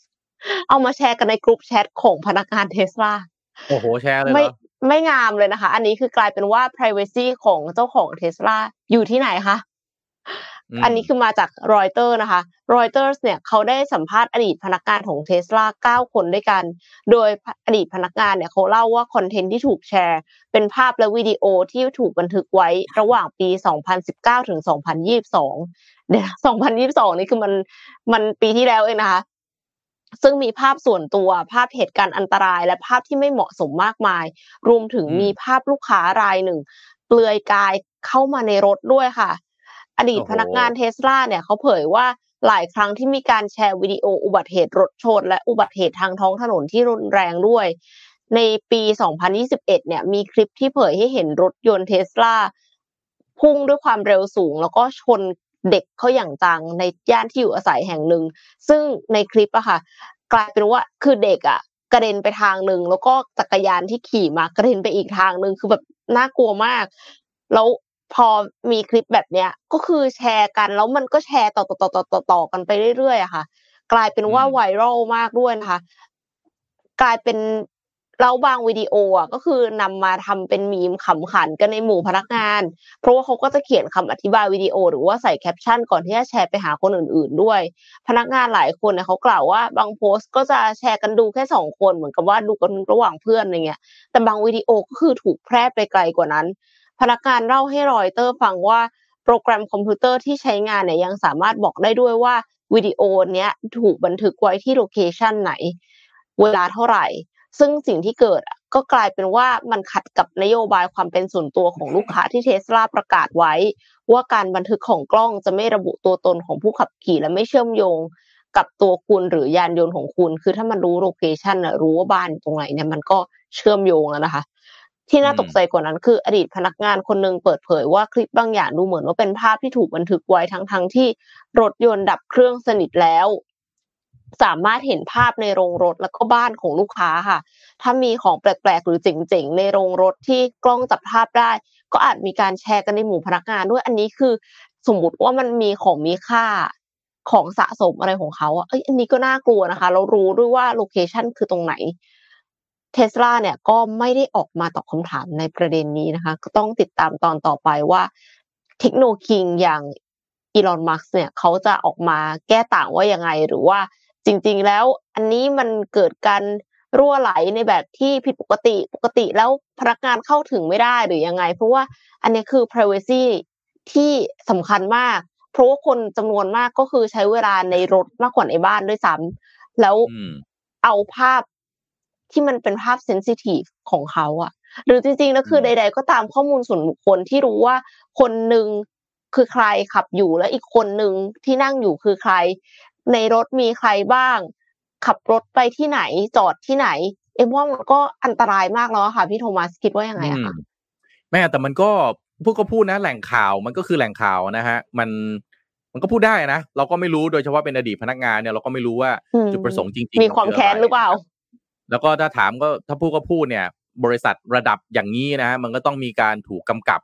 เอามาแชร์กันในกลุ่มแชทของพนักงานเทสลาโอ้โหแชร์เลยเหรไม่อ ไม่งามเลยนะคะ อันนี้คือกลายเป็นว่า privacy ของเจ้าของเทสลาอยู่ที่ไหนคะอันนี้คือมาจากรอยเตอร์นะคะรอยเตอร์เนี่ยเขาได้สัมภาษณ์อดีตพนักงานของเทสลาเก้าคนด้วยกัน โดยอดีตพนักงานเนี่ยเขาเล่าว่า content ที่ถูกแชร์ เป็นภาพและวิดีโอที่ถูกบันทึกไว้ระหว่างปี 2019 ถึง 2022 เดี๋ยว 2022 นี่คือมันมันปีที่แล้วเองนะคะ ซึ่งมีภาพส่วนตัวภาพเหตุการณ์อันตราย และภาพที่ไม่เหมาะสมมากมาย รวมถึงมีภาพลูกค้ารายหนึ่ง เปลือยกายเข้ามาในรถด้วยค่ะ อดีตพนักงานเทสลาเนี่ยเขาเผยว่าหลายครั้งที่มีการแชร์วิดีโออุบัติเหตุรถชน และอุบัติเหตุทางท้องถนนที่รุนแรงด้วย ในปี 2021 เนี่ยมีคลิปที่เผยให้เห็นรถยนต์เทสลาพุ่งด้วยความเร็วสูง แล้วก็ชน เด็กเขาอย่างจังในย่านที่อยู่อาศัยแห่งหนึ่งซึ่งในคลิปอะค่ะ กลายเป็นว่าคือเด็กอะกระเด็นไปทางหนึ่งแล้วก็จักรยานที่ขี่มากระเด็นไปอีกทางหนึ่งคือแบบน่ากลัวมาก แล้วพอมีคลิปแบบเนี้ยก็คือแชร์กันแล้วมันก็แชร์ต่อต่อต่อต่อต่อต่อกันไปเรื่อยๆอะค่ะ กลายเป็นว่าไวรัลมากด้วยนะคะกลายเป็น แล้วบางวิดีโออะก็คือนำมาทำเป็นมีมขำขันกันในหมู่พนักงาน เพราะว่าเขาก็จะเขียนคำอธิบายวิดีโอ หรือว่าใส่แคปชั่นก่อนที่จะแชร์ไปหาคนอื่น ๆ ด้วย พนักงานหลายคนเนี่ยเขากล่าวว่าบางโพสต์ก็จะแชร์กันดูแค่สองคนเหมือนกับว่าดูกันระหว่างเพื่อนอะไรเงี้ย แต่บางวิดีโอก็คือถูกแพร่ไปไกลกว่านั้น พนักงานเล่าให้รอยเตอร์ฟังว่าโปรแกรมคอมพิวเตอร์ที่ใช้งานเนี่ยยังสามารถบอกได้ด้วยว่าวิดีโอเนี้ยถูกบันทึกไว้ที่ location ไหน เวลาเท่าไหร่ ซึ่งสิ่งที่เกิดก็กลายเป็นว่ามันขัดกับนโยบายความเป็นส่วนตัวของลูกค้าที่เทสลาประกาศไว้ ว่าการบันทึกของกล้องจะไม่ระบุตัวตนของผู้ขับขี่และไม่เชื่อมโยงกับตัวคุณหรือยานยนต์ของคุณ คือถ้ามันรู้โลเคชันรู้ว่าบ้านตรงไหนเนี่ยมันก็เชื่อมโยงแล้วนะคะ ที่น่าตกใจกว่านั้นคือ อดีตพนักงานคนหนึ่งเปิดเผยว่าคลิปบางอย่างดูเหมือนว่าเป็นภาพที่ถูกบันทึกไว้ทั้งๆทที่รถยนต์ดับเครื่องสนิทแล้ว สามารถเห็นภาพในโรงรถแล้วก็บ้านของลูกค้าค่ะ ถ้ามีของแปลกๆ หรือเจ๋งๆ ในโรงรถที่กล้องจับภาพได้ ก็อาจมีการแชร์กันในหมู่พนักงานด้วยอันนี้คือสมมติว่ามันมีของมีค่าของสะสมอะไรของเขาอะเอ้ยอันนี้ก็น่ากลัวนะคะ เรารู้ด้วยว่าโลเคชันคือตรงไหนเทสลาเนี่ยก็ไม่ได้ออกมาตอบคำถามในประเด็นนี้นะคะ ก็ต้องติดตามตอนต่อไปว่าเทคโนโลยีอย่างอีลอนมัสเนี่ยเขาจะออกมาแก้ต่างว่ายังไง หรือว่า จริง ๆ แล้วอันนี้มันเกิดการรั่วไหลในแบบที่ผิดปกติปกติแล้วพนักงานเข้าถึงไม่ได้หรือยังไง เพราะว่าอันนี้คือ privacy ที่สำคัญมาก เพราะว่าคนจำนวนมากก็คือใช้เวลาในรถมากกว่าในบ้านด้วยซ้ำแล้วเอาภาพที่มันเป็นภาพเซนซิทีฟของเขาอะหรือจริงๆแล้วคือใด ๆ ก็ตามข้อมูลส่วนบุคคลที่รู้ว่าคนหนึ่งคือใครขับอยู่และอีกคนหนึ่งที่นั่งอยู่คือใคร ในรถมีใครบ้าง ขับรถไปที่ไหนจอดที่ไหน เอ็มว่ามันก็อันตรายมากแล้วค่ะ พี่โทมัสคิดว่ายังไงอะคะแม่แต่มันก็พูดก็พูดนะแหล่งข่าวมันก็คือแหล่งข่าวนะฮะ มันมันก็พูดได้นะเราก็ไม่รู้โดยเฉพาะเป็นอดีตพนักงานเนี่ยเราก็ไม่รู้ว่าจุดประสงค์จริงๆมีความแค้นหรือเปล่า แล้วก็ถ้าถามก็ถ้าพูดก็พูดเนี่ย บริษัทระดับอย่างนี้นะ มันก็ต้องมีการถูกกำกับ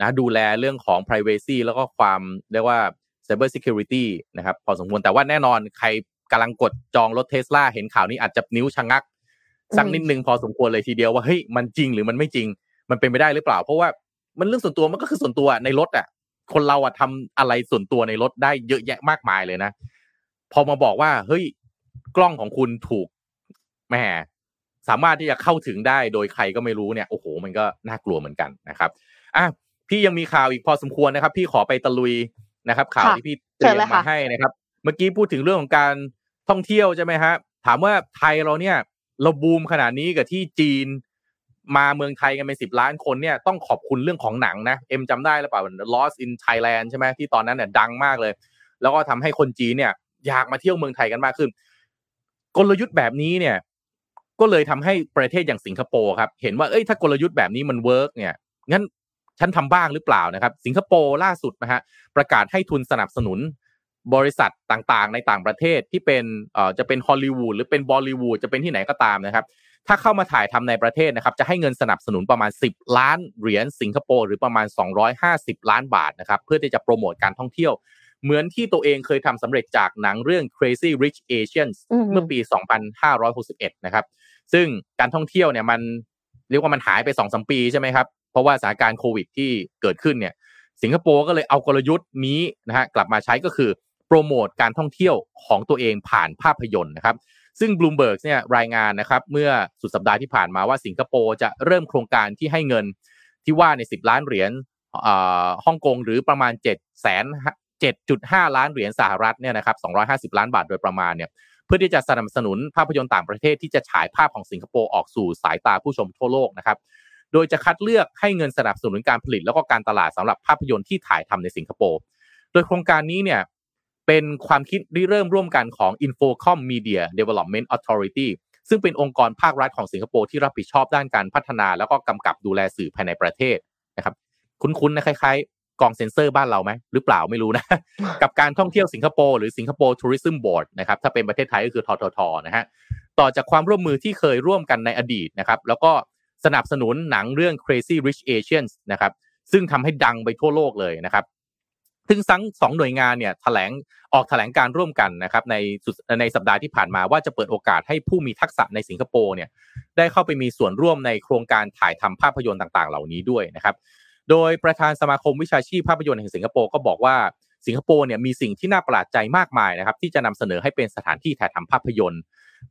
นะดูแลเรื่องของ privacy แล้วก็ความเรียกว่า cyber security นะครับพอสมควรแต่ว่าแน่นอนใครกำลังกดจองรถเทสลาเห็นข่าวนี้อาจจะนิ้วชะงักสักนิดนึงพอสมควรเลยทีเดียวว่าเฮ้ยมันจริงหรือมันไม่จริง มันเป็นไปได้หรือเปล่า เพราะว่ามันเรื่องส่วนตัวมันก็คือส่วนตัวในรถอะ คนเราอะทำอะไรส่วนตัวในรถได้เยอะแยะมากมายเลยนะ พอมาบอกว่าเฮ้ยกล้องของคุณถูกแหมสามารถที่จะเข้าถึงได้โดยใครก็ไม่รู้เนี่ยโอ้โห มันก็น่ากลัวเหมือนกันนะครับอะพี่ยังมีข่าวอีกพอสมควรนะครับ พี่ขอไปตะลุย นะครับ ข่าวที่พี่เตรียมมาให้นะครับ เมื่อกี้พูดถึงเรื่องของการท่องเที่ยวใช่ไหมฮะถามว่าไทยเราเนี่ยเราบูมขนาดนี้กับที่จีนมาเมืองไทยกันเป็นสิบล้านคนเนี่ยต้องขอบคุณเรื่องของหนังนะเอ็มจำได้หรือเปล่า Lost in Thailand ใช่ไหมที่ตอนนั้นเนี่ยดังมากเลย แล้วก็ทำให้คนจีนเนี่ย อยากมาเที่ยวเมืองไทยกันมากขึ้น กลยุทธ์แบบนี้เนี่ย ก็เลยทำให้ประเทศอย่างสิงคโปร์ครับ เห็นว่าเอ้ยถ้ากลยุทธ์แบบนี้มัน work เนี่ยงั้น ฉันทำบ้างหรือเปล่านะครับ สิงคโปร์ล่าสุดนะฮะประกาศให้ทุนสนับสนุนบริษัทต่างๆ ในต่างประเทศที่เป็นเอ่อจะเป็นฮอลลีวูดหรือเป็นบอลลีวูดจะเป็นที่ไหนก็ตามนะครับ ถ้าเข้ามาถ่ายทำในประเทศนะครับ จะให้เงินสนับสนุนประมาณ 10 ล้านเหรียญสิงคโปร์หรือประมาณ 250 ล้านบาทนะครับ เพื่อที่จะโปรโมทการท่องเที่ยว เหมือนที่ตัวเองเคยทำสำเร็จจากหนังเรื่อง Crazy Rich Asians เมื่อปี 2561 นะครับ ซึ่งการท่องเที่ยวเนี่ยมันเรียกว่ามันหายไปสองสมปีใช่ไหมครับ เพราะว่าสถานการณ์โควิดที่เกิดขึ้นเนี่ยสิงคโปร์ก็เลยเอากลยุทธ์นี้นะฮะกลับมาใช้ก็คือโปรโมทการท่องเที่ยวของตัวเองผ่านภาพยนตร์นะครับซึ่ง Bloomberg เนี่ยรายงานนะครับเมื่อสุดสัปดาห์ที่ผ่านมาว่าสิงคโปร์จะเริ่มโครงการที่ให้เงินที่ว่าใน 10 ล้านเหรียญฮ่องกงหรือประมาณ7แสน7.5 ล้านเหรียญสหรัฐเนี่ยนะครับ250 ล้านบาทโดยประมาณเนี่ยเพื่อที่จะสนับสนุนภาพยนตร์ต่างประเทศที่จะฉายภาพของสิงคโปร์ออกสู่สายตาผู้ชมทั่วโลกนะครับ โดยจะคัดเลือกให้เงินสนับสนุนการผลิตแล้วก็การตลาดสำหรับภาพยนตร์ที่ถ่ายทำในสิงคโปร์ โดยโครงการนี้เนี่ยเป็นความคิดริเริ่มร่วมกันของ Infocom Media Development Authority ซึ่งเป็นองค์กรภาครัฐของสิงคโปร์ที่รับผิดชอบด้านการพัฒนา แล้วก็กำกับดูแลสื่อภายในประเทศนะครับคุ้นๆนะคล้ายๆ กองเซ็นเซอร์บ้านเราไหมหรือเปล่าไม่รู้นะ กับการท่องเที่ยวสิงคโปร์หรือสิงคโปร์ทัวริซึมบอร์ดนะครับถ้าเป็นประเทศไทยก็คือทททนะฮะต่อจากความร่วมมือที่เคยร่วมกันในอดีตนะครับแล้วก็ สนับสนุนหนังเรื่อง Crazy Rich Asians นะครับซึ่งทำให้ดังไปทั่วโลกเลยนะครับซึ่งทั้งสองหน่วยงานเนี่ยแถลงออกแถลงการร่วมกันนะครับในในสัปดาห์ที่ผ่านมาว่าจะเปิดโอกาสให้ผู้มีทักษะในสิงคโปร์เนี่ยได้เข้าไปมีส่วนร่วมในโครงการถ่ายทำภาพยนตร์ต่างๆ เหล่านี้ด้วยนะครับ โดยประธานสมาคมวิชาชีพภาพยนตร์แห่งสิงคโปร์ก็บอกว่า สิงคโปร์เนี่ยมีสิ่งที่น่าประหลาดใจมากมายนะครับที่จะนำเสนอให้เป็นสถานที่ถ่ายทำภาพยนตร์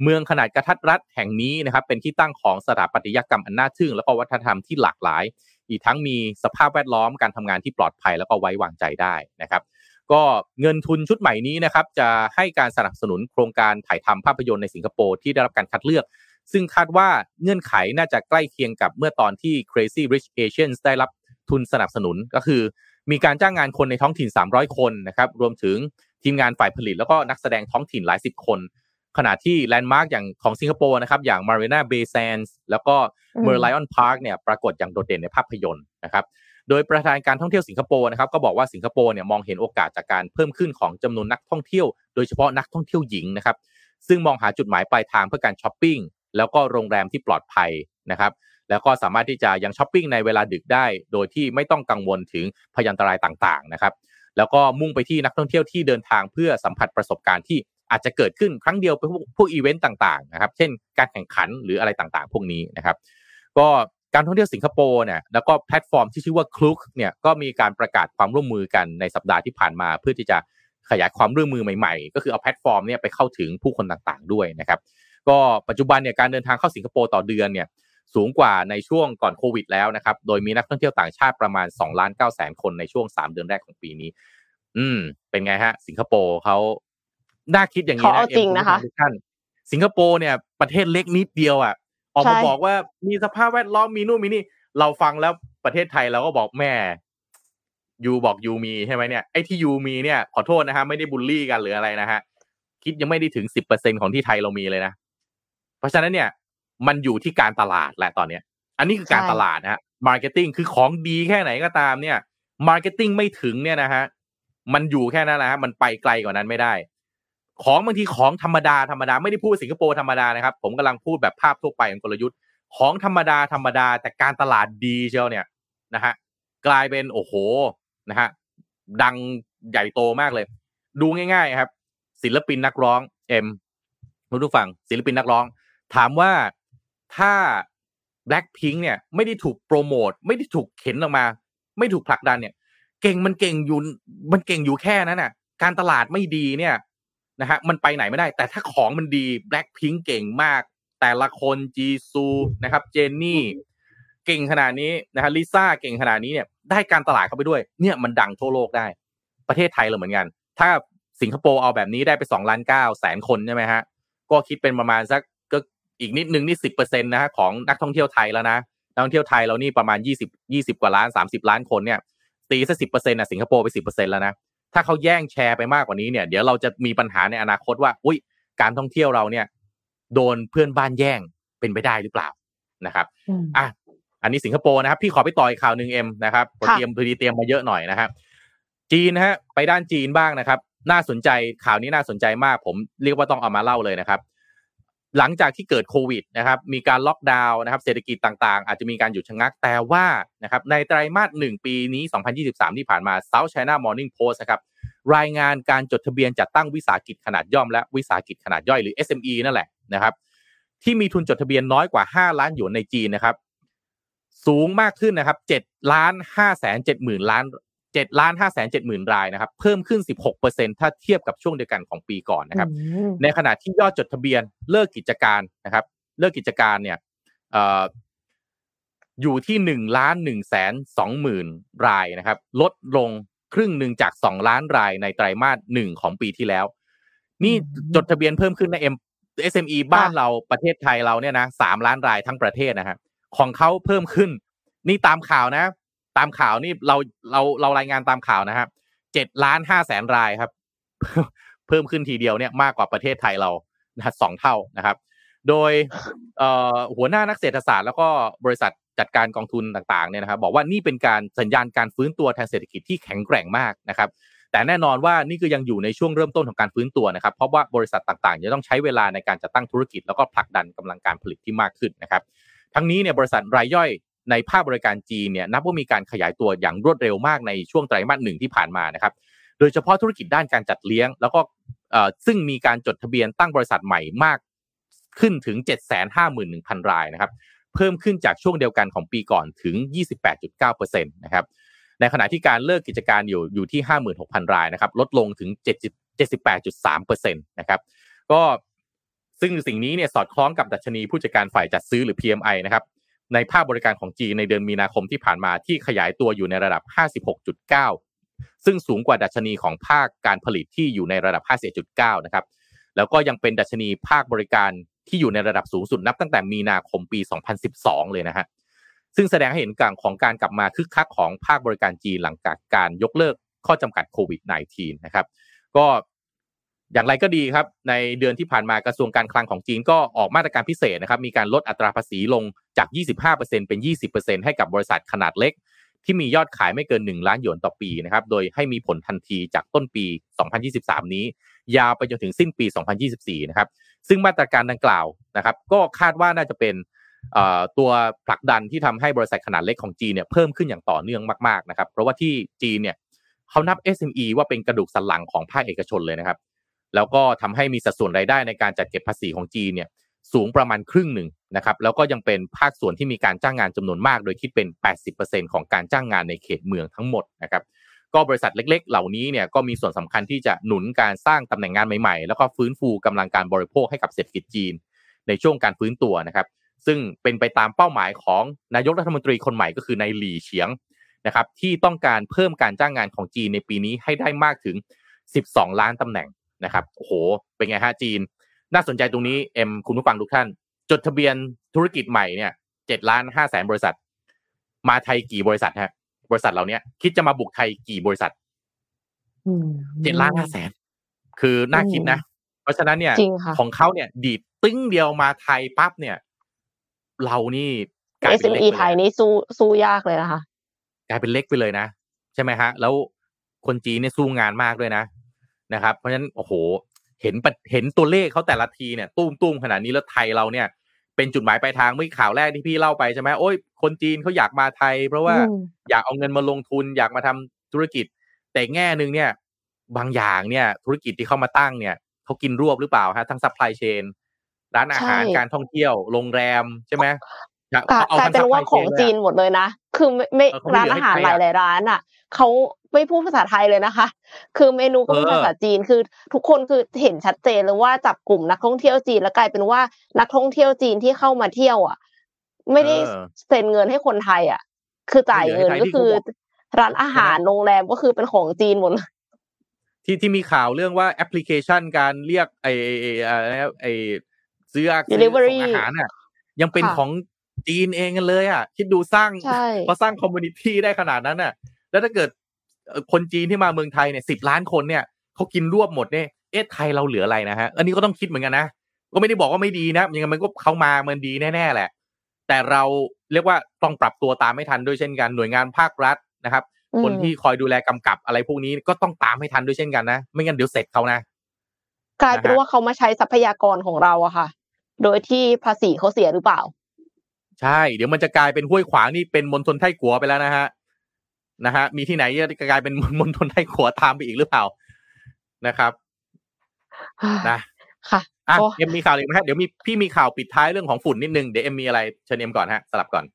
เมืองขนาดกระทัดรัดแห่งนี้นะครับเป็นที่ตั้งของสถาปัตยกรรมอันน่าทึ่ง แล้วก็วัฒนธรรมที่หลากหลาย อีกทั้งมีสภาพแวดล้อมการทำงานที่ปลอดภัยแล้วก็ไว้วางใจได้นะครับก็เงินทุนชุดใหม่นี้นะครับจะให้การสนับสนุนโครงการถ่ายทำภาพยนตร์ในสิงคโปร์ที่ได้รับการคัดเลือก ซึ่งคาดว่าเงื่อนไขน่าจะใกล้เคียงกับเมื่อตอนที่ Crazy Rich Asians ได้รับทุนสนับสนุนก็คือ มีการจ้างงานคนในท้องถิ่น 300 คนนะครับรวมถึงทีมงานฝ่ายผลิตแล้วก็นักแสดงท้องถิ่นหลายสิบคน ขณะที่แลนด์มาร์กอย่างของสิงคโปร์นะครับอย่าง Marina Bay Sands แล้วก็ Merlion Park เนี่ยปรากฏอย่างโดดเด่นในภาพยนตร์นะครับโดยประธานการท่องเที่ยวสิงคโปร์นะครับก็บอกว่าสิงคโปร์เนี่ยมองเห็นโอกาสจากการเพิ่มขึ้นของจำนวนนักท่องเที่ยว โดยเฉพาะนักท่องเที่ยวหญิงนะครับซึ่งมองหาจุดหมายปลายทางเพื่อการช้อปปิ้งแล้วก็โรงแรมที่ปลอดภัยนะครับ แล้วก็สามารถที่จะยังช้อปปิ้งในเวลาดึกได้ โดยที่ไม่ต้องกังวลถึงภยันตรายต่างๆนะครับแล้วก็มุ่งไปที่นักท่องเที่ยวที่เดินทางเพื่อสัมผัสประสบการณ์ที่อาจจะเกิดขึ้นครั้งเดียวไปพวกพวกอีเวนต์ต่างๆนะครับ เช่นการแข่งขันหรืออะไรต่างๆ พวกนี้นะครับ ก็การท่องเที่ยวสิงคโปร์เนี่ยแล้วก็แพลตฟอร์มที่ชื่อว่า Klook เนี่ยก็มีการประกาศความร่วมมือกันในสัปดาห์ที่ผ่านมา เพื่อที่จะขยายความร่วมมือใหม่ๆ ก็คือเอาแพลตฟอร์มเนี่ยไปเข้าถึงผู้คนต่างๆด้วยนะครับ ก็ปัจจุบันเนี่ยการเดินทางเข้าสิงคโปร์ต่อเดือนเนี่ย สูงกว่าในช่วงก่อนโควิดแล้วนะครับ โดยมีนักท่องเที่ยวต่างชาติประมาณ2ล้าน9แสนคนในช่วง 3 เดือนแรกของปีนี้ อืม เป็นไงฮะ สิงคโปร์เขาน่าคิดอย่างนี้นะจริงนะคะทุกท่านสิงคโปร์เนี่ยประเทศเล็กนิดเดียวอะออกมาบอกว่ามีสภาพแวดล้อมมีนู่นมีนี่ เราฟังแล้วประเทศไทยเราก็บอกแหม you บอก you มีใช่ไหมเนี่ยไอ้ที่ you มีเนี่ยขอโทษนะฮะไม่ได้บูลลี่กันหรืออะไรนะฮะคิดยังไม่ได้ถึงสิบเปอร์เซ็นต์ของที่ไทยเรามีเลยนะ เพราะฉะนั้นเนี่ย มันอยู่ที่การตลาดแหละตอนเนี้ย อันนี้คือการตลาดนะฮะ marketing คือของดีแค่ไหนก็ตามเนี่ย marketing ไม่ถึงเนี่ยนะฮะมันอยู่แค่นั้นแหละฮะมันไปไกลกว่านั้นไม่ได้ ของบางทีของธรรมดาธรรมดาไม่ได้พูดสิงคโปร์ธรรมดานะครับ ผมกำลังพูดแบบภาพทั่วไปของกลยุทธ์ ของธรรมดาธรรมดาแต่การตลาดดีเชียวเนี่ยนะฮะกลายเป็นโอ้โหนะฮะดังใหญ่โตมากเลย ดูง่าย ๆ ครับ ศิลปินนักร้องเอ็มคุณผู้ฟังศิลปินนักร้อง ถามว่า ถ้า Blackpink เนี่ยไม่ได้ถูกโปรโมทไม่ได้ถูกเข็นออกมา ไม่ถูกผลักดันเนี่ย เก่งมันเก่งอยู่มันเก่งอยู่แค่นั้นน่ะ การตลาดไม่ดีเนี่ยนะฮะมันไปไหนไม่ได้ แต่ถ้าของมันดี Blackpink เก่งมาก แต่ละคนจีซูนะครับเจนนี่เก่งขนาดนี้นะฮะลิซ่าเก่งขนาดนี้เนี่ยได้การตลาดเข้าไปด้วย เนี่ยมันดังทั่วโลกได้ ประเทศไทยเราเหมือนกัน ถ้าสิงคโปร์เอาแบบนี้ได้ไปสองล้านเก้าแสนคนใช่ไหมฮะก็คิดเป็นประมาณสัก อีกนิดนึงนี่สิบเปอร์เซ็นต์นะฮะของนักท่องเที่ยวไทยแล้วนะนักท่องเที่ยวไทยเรานี่ประมาณยี่สิบยี่สิบกว่าล้านสามสิบล้านคนเนี่ยตีสักสิบเปอร์เซ็นต์นะสิงคโปร์ไปสิบเปอร์เซ็นต์แล้วนะถ้าเขาแย่งแชร์ไปมากกว่านี้เนี่ยเดี๋ยวเราจะมีปัญหาในอนาคตว่า อุ้ยการท่องเที่ยวเราเนี่ย โดนเพื่อนบ้านแย่งเป็นไปได้หรือเปล่านะครับอะอันนี้สิงคโปร์นะครับ พี่ขอไปต่อยข่าวหนึ่งเอ็มนะครับเตรียมพอดีเตรียมมาเยอะหน่อยนะครับจีนนะฮะไปด้านจีนบ้างนะครับ น่าสนใจข่าวนี้น่าสนใจมาก ผมเรียกว่าต้องเอามาเล่าเลยนะครับ หลังจากที่เกิดโควิดนะครับมีการล็อกดาวน์นะครับเศรษฐกิจต่างๆ อาจจะมีการหยุดชะงักแต่ว่านะครับในไตรมาสหนึ่งปีนี้ 2023 ที่ผ่านมา South China Morning Post นะครับรายงานการจดทะเบียนจัดตั้งวิสาหกิจขนาดย่อมและวิสาหกิจขนาดย่อยหรือ SME นั่นแหละนะครับที่มีทุนจดทะเบียนน้อยกว่า 5 ล้านหยวนในจีนนะครับสูงมากขึ้นนะครับ7ล้าน5แสน7หมื่นล้าน เจ็ดล้านห้าแสนเจ็ดหมื่นรายนะครับ เพิ่มขึ้นสิบหกเปอร์เซ็นถ้าเทียบกับช่วงเดียวกันของปีก่อนนะครับ ในขณะที่ยอดจดทะเบียนเลิกกิจการนะครับ เลิกกิจการเนี่ยอยู่ที่หนึ่งล้านหนึ่งแสนสองหมื่นรายนะครับ ลดลงครึ่งหนึ่งจากสองล้านรายในไตรมาสหนึ่งของปีที่แล้ว นี่จดทะเบียนเพิ่มขึ้นในเอ็ม SME บ้านเราประเทศไทยเราเนี่ยนะสามล้านรายทั้งประเทศนะฮะของเขาเพิ่มขึ้น นี่ตามข่าวนะ ตามข่าวนี่เราเราเรารายงานตามข่าวนะครับเจ็ดล้านห้าแสนรายครับ เพิ่มขึ้นทีเดียวเนี่ยมากกว่าประเทศไทยเรานะสองเท่านะครับ โดยหัวหน้านักเศรษฐศาสตร์แล้วก็บริษัทจัดการกองทุนต่างๆเนี่ยนะครับ บอกว่านี่เป็นการสัญญาณการฟื้นตัวทางเศรษฐกิจที่แข็งแกร่งมากนะครับ แต่แน่นอนว่านี่ก็ยังอยู่ในช่วงเริ่มต้นของการฟื้นตัวนะครับ เพราะว่าบริษัทต่างๆจะต้องใช้เวลาในการจัดตั้งธุรกิจแล้วก็ผลักดันกำลังการผลิตที่มากขึ้นนะครับ ทั้งนี้เนี่ยบริษัทรายย่อย ในภาคบริการจีนเนี่ยนับว่ามีการขยายตัวอย่างรวดเร็วมากในช่วงไตรมาสหนึ่งที่ผ่านมานะครับ โดยเฉพาะธุรกิจด้านการจัดเลี้ยง แล้วก็ซึ่งมีการจดทะเบียนตั้งบริษัทใหม่มากขึ้นถึง 751,000 รายนะครับ เพิ่มขึ้นจากช่วงเดียวกันของปีก่อนถึง 28.9%นะครับในขณะที่การเลิกกิจการอยู่อยู่ที่ 56,000 รายนะครับ ลดลงถึง 78.3%นะครับ ก็ซึ่งสิ่งนี้เนี่ยสอดคล้องกับดัชนีผู้จัดการฝ่ายจัดซื้อหรือ PMI นะครับ ในภาคบริการของจีนในเดือนมีนาคมที่ผ่านมาที่ขยายตัวอยู่ในระดับ 56.9 ซึ่งสูงกว่าดัชนีของภาคการผลิตที่อยู่ในระดับ 51.9 นะครับ แล้วก็ยังเป็นดัชนีภาคบริการที่อยู่ในระดับสูงสุดนับตั้งแต่มีนาคมปี 2012 เลยนะฮะ ซึ่งแสดงให้เห็นการของการกลับมาคึกคักของภาคบริการจีนหลังจากการยกเลิกข้อจำกัดโควิด -19 นะครับ ก็ อย่างไรก็ดีครับ ในเดือนที่ผ่านมากระทรวงการคลังของจีนก็ออกมาตรการพิเศษนะครับ มีการลดอัตราภาษีลงจาก 25%เป็น 20%ให้กับบริษัทขนาดเล็ก ที่มียอดขายไม่เกิน 1 ล้านหยวนต่อปีนะครับ โดยให้มีผลทันทีจากต้นปี 2023 นี้ ยาวไปจนถึงสิ้นปี 2024 นะครับ ซึ่งมาตรการดังกล่าวนะครับ ก็คาดว่าน่าจะเป็นตัวผลักดันที่ทำให้บริษัทขนาดเล็กของจีนเนี่ยเพิ่มขึ้นอย่างต่อเนื่องมากๆนะครับ เพราะว่าที่จีนเนี่ยเขานับ SME ว่าเป็นกระดูกสันหลังของภาคเอกชนเลยนะครับ แล้วก็ทำให้มีสัดส่วนรายได้ในการจัดเก็บภาษีของจีนเนี่ยสูงประมาณครึ่งหนึ่งนะครับแล้วก็ยังเป็นภาคส่วนที่มีการจ้างงานจำนวนมาก โดยคิดเป็น 80%ของการจ้างงานในเขตเมืองทั้งหมดนะครับก็บริษัทเล็ก ๆ เหล่านี้เนี่ยก็มีส่วนสำคัญที่จะหนุนการสร้างตำแหน่งงานใหม่ๆ แล้วก็ฟื้นฟูกำลังการบริโภคให้กับเศรษฐกิจจีน ในช่วงการฟื้นตัวนะครับ ซึ่งเป็นไปตามเป้าหมายของนายกรัฐมนตรีคนใหม่ก็คือนายหลี่เฉียงนะครับที่ต้องการเพิ่มการจ้างงานของจีนในปีนี้ให้ได้มากถึง 12 ล้านตำแหน่ง นะครับโอ้โห เป็นไงฮะจีน น่าสนใจตรงนี้เอ็มคุณผู้ฟังทุกท่าน จดทะเบียนธุรกิจใหม่เนี่ยเจ็ดล้านห้าแสนบริษัท มาไทยกี่บริษัทฮะ บริษัทเหล่านี้คิดจะมาบุกไทยกี่บริษัทเจ็ดล้านห้าแสนคือน่าคิดนะ เพราะฉะนั้นเนี่ยของเขาเนี่ย ดีดตึ้งเดียวมาไทยปั๊บเนี่ย เรานี่กลายเป็นเล็กไทยนี่สู้สู้ยากเลยนะคะกลายเป็นเล็กไปเลยนะ ใช่ไหมฮะ แล้วคนจีนเนี่ยสู้งานมากด้วยนะ นะครับ เพราะฉะนั้นโอ้โหเห็นเห็นตัวเลขเขาแต่ละทีเนี่ยตุ้มตุ้มขนาดนี้แล้วไทยเราเนี่ย เป็นจุดหมายปลายทางเมื่อข่าวแรกที่พี่เล่าไปใช่ไหมโอ้ยคนจีนเขาอยากมาไทย เพราะว่าอยากเอาเงินมาลงทุนอยากมาทำธุรกิจ แต่แง่หนึ่งเนี่ย บางอย่างเนี่ยธุรกิจที่เข้ามาตั้งเนี่ยเขากินรวบหรือเปล่าฮะทั้ง supply chain ร้านอาหารการท่องเที่ยวโรงแรมใช่ไหมกลายเป็นว่าของจีนหมดเลยนะ คือไม่ร้านอาหารหลายหลายร้านอะเขา ไม่พูดภาษาไทยเลยนะคะ คือเมนูก็เป็นภาษาจีนคือ ทุกคนคือเห็นชัดเจนเลยว่าจับกลุ่มนักท่องเที่ยวจีนแล้วกลายเป็นว่านักท่องเที่ยวจีนที่เข้ามาเที่ยวอะ ไม่ได้ spend เงินให้คนไทย อะ คือจ่ายเงินก็คือ ร้านอาหารโรงแรมก็คือเป็นของจีนหมดที่ที่มีข่าวเรื่องว่าแอปพลิเคชันการเรียกไอไอไอซื้อส่งอาหารอะ ยังเป็นของจีนเองกันเลยอะคิดดูสร้างพอสร้าง community ได้ขนาดนั้นอะ แล้วถ้าเกิด คนจีนที่มาเมืองไทยเนี่ยสิบล้านคนเนี่ยเขากินรวบหมดเนี่ยเอ๊ะไทยเราเหลืออะไรนะฮะอันนี้ก็ต้องคิดเหมือนกันนะก็ไม่ได้บอกว่าไม่ดีนะยังไงมันก็เขามามันดีแน่ๆแหละ แต่เราเรียกว่าต้องปรับตัวตามไม่ทันด้วยเช่นกันหน่วยงานภาครัฐนะครับ คนที่คอยดูแลกำกับอะไรพวกนี้ก็ต้องตามให้ทันด้วยเช่นกันนะ ไม่งั้นเดี๋ยวเสร็จเขานะกลายเป็นว่าเขามาใช้ทรัพยากรของเราอะค่ะ โดยที่ภาษีเขาเสียหรือเปล่า ใช่ เดี๋ยวมันจะกลายเป็นห้วยขวางนี่เป็นมณฑลไทกัวไปแล้วนะฮะ นะฮะมีที่ไหนจะกลายเป็นมณฑลไทกัวตามไปอีกหรือเปล่านะครับนะค่ะอะเอ็มมีข่าวอีกไหมฮะเดี๋ยวมีพี่มีข่าวปิดท้ายเรื่องของฝุ่นนิดนึงเดี๋ยวเอ็มมีอะไรเชิญเอ็มก่อนฮะสลับก่อน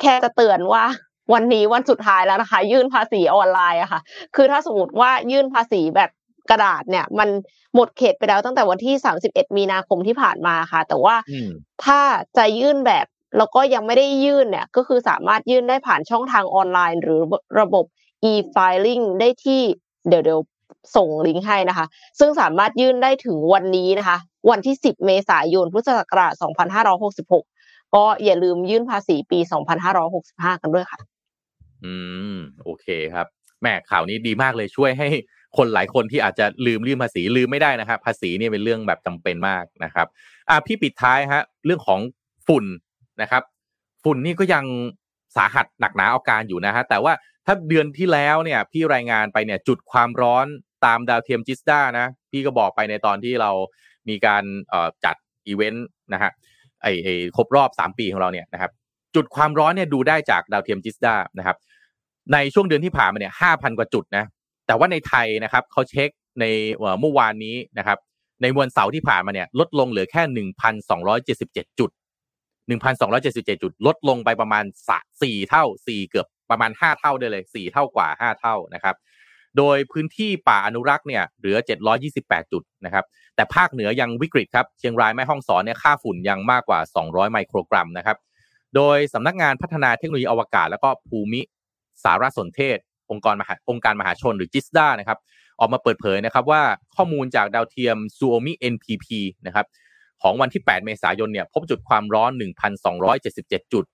แค่จะเตือนว่าวันนี้วันสุดท้ายแล้วนะคะ ยื่นภาษีออนไลน์อะค่ะ คือถ้าสมมติว่ายื่นภาษีแบบกระดาษเนี่ย มันหมดเขตไปแล้วตั้งแต่วันที่ 31 มีนาคมที่ผ่านมาค่ะ แต่ว่าถ้าจะยื่นแบบ แล้วก็ยังไม่ได้ยื่นเนี่ยก็คือสามารถยื่นได้ผ่านช่องทางออนไลน์ หรือระบบ e-filing ได้ที่เดี๋ยวเดี๋ยวส่งลิงก์ให้นะคะ ซึ่งสามารถยื่นได้ถึงวันนี้นะคะ วันที่ 10 เมษายน พุทธศักราช 2566 ก็อย่าลืมยื่นภาษีปี 2565 กันด้วยค่ะ อืม โอเคครับ แม่ข่าวนี้ดีมากเลยช่วยให้คนหลายคนที่อาจจะลืมยื่นภาษีลืมไม่ได้นะครับ ภาษีเนี่ยเป็นเรื่องแบบจำเป็นมากนะครับ อ่าพี่ปิดท้ายฮะ เรื่องของฝุ่น นะครับฝุ่นนี่ก็ยังสาหัสหนักหนาเอาการอยู่นะฮะแต่ว่าถ้าเดือนที่แล้วเนี่ยพี่รายงานไปเนี่ยจุดความร้อนตามดาวเทียมจิสดานะพี่ก็บอกไปในตอนที่เรามีการจัดอีเวนต์นะฮะไอไอครบรอบสามปีของเราเนี่ยนะครับจุดความร้อนเนี่ยดูได้จากดาวเทียมจิสดานะครับในช่วงเดือนที่ผ่านมาเนี่ยห้าพันกว่าจุดนะแต่ว่าในไทยนะครับเขาเช็คในเมื่อวานนี้นะครับในวันเสาร์ที่ผ่านมาเนี่ยลดลงเหลือแค่หนึ่งพันสองร้อยเจ็ด สิบเจ็ดจุดหนึ่งพันสองร้อยเจ็ดสิบเจ็ดจุดลดลงไปประมาณสี่เท่าสี่เกือบประมาณห้าเท่าได้เลยสี่เท่ากว่าห้าเท่านะครับ โดยพื้นที่ป่าอนุรักษ์เนี่ยเหลือเจ็ดร้อยี่สิบแปดจุดนะครับ แต่ภาคเหนือยังวิกฤตครับ เชียงรายแม่ฮ่องสอนเนี่ยค่าฝุ่นยังมากกว่าสองร้อยไมโครกรัมนะครับ โดยสำนักงานพัฒนาเทคโนโลยีอวกาศ แล้วก็ภูมิสารสนเทศ องค์กรมหาองค์การมหาชนหรือจิสดานะครับ ออกมาเปิดเผยนะครับว่าข้อมูลจากดาวเทียม Suomi NPP นะครับ ของวันที่ 8 เมษายนเนี่ยพบจุดความร้อน 1,277 จุด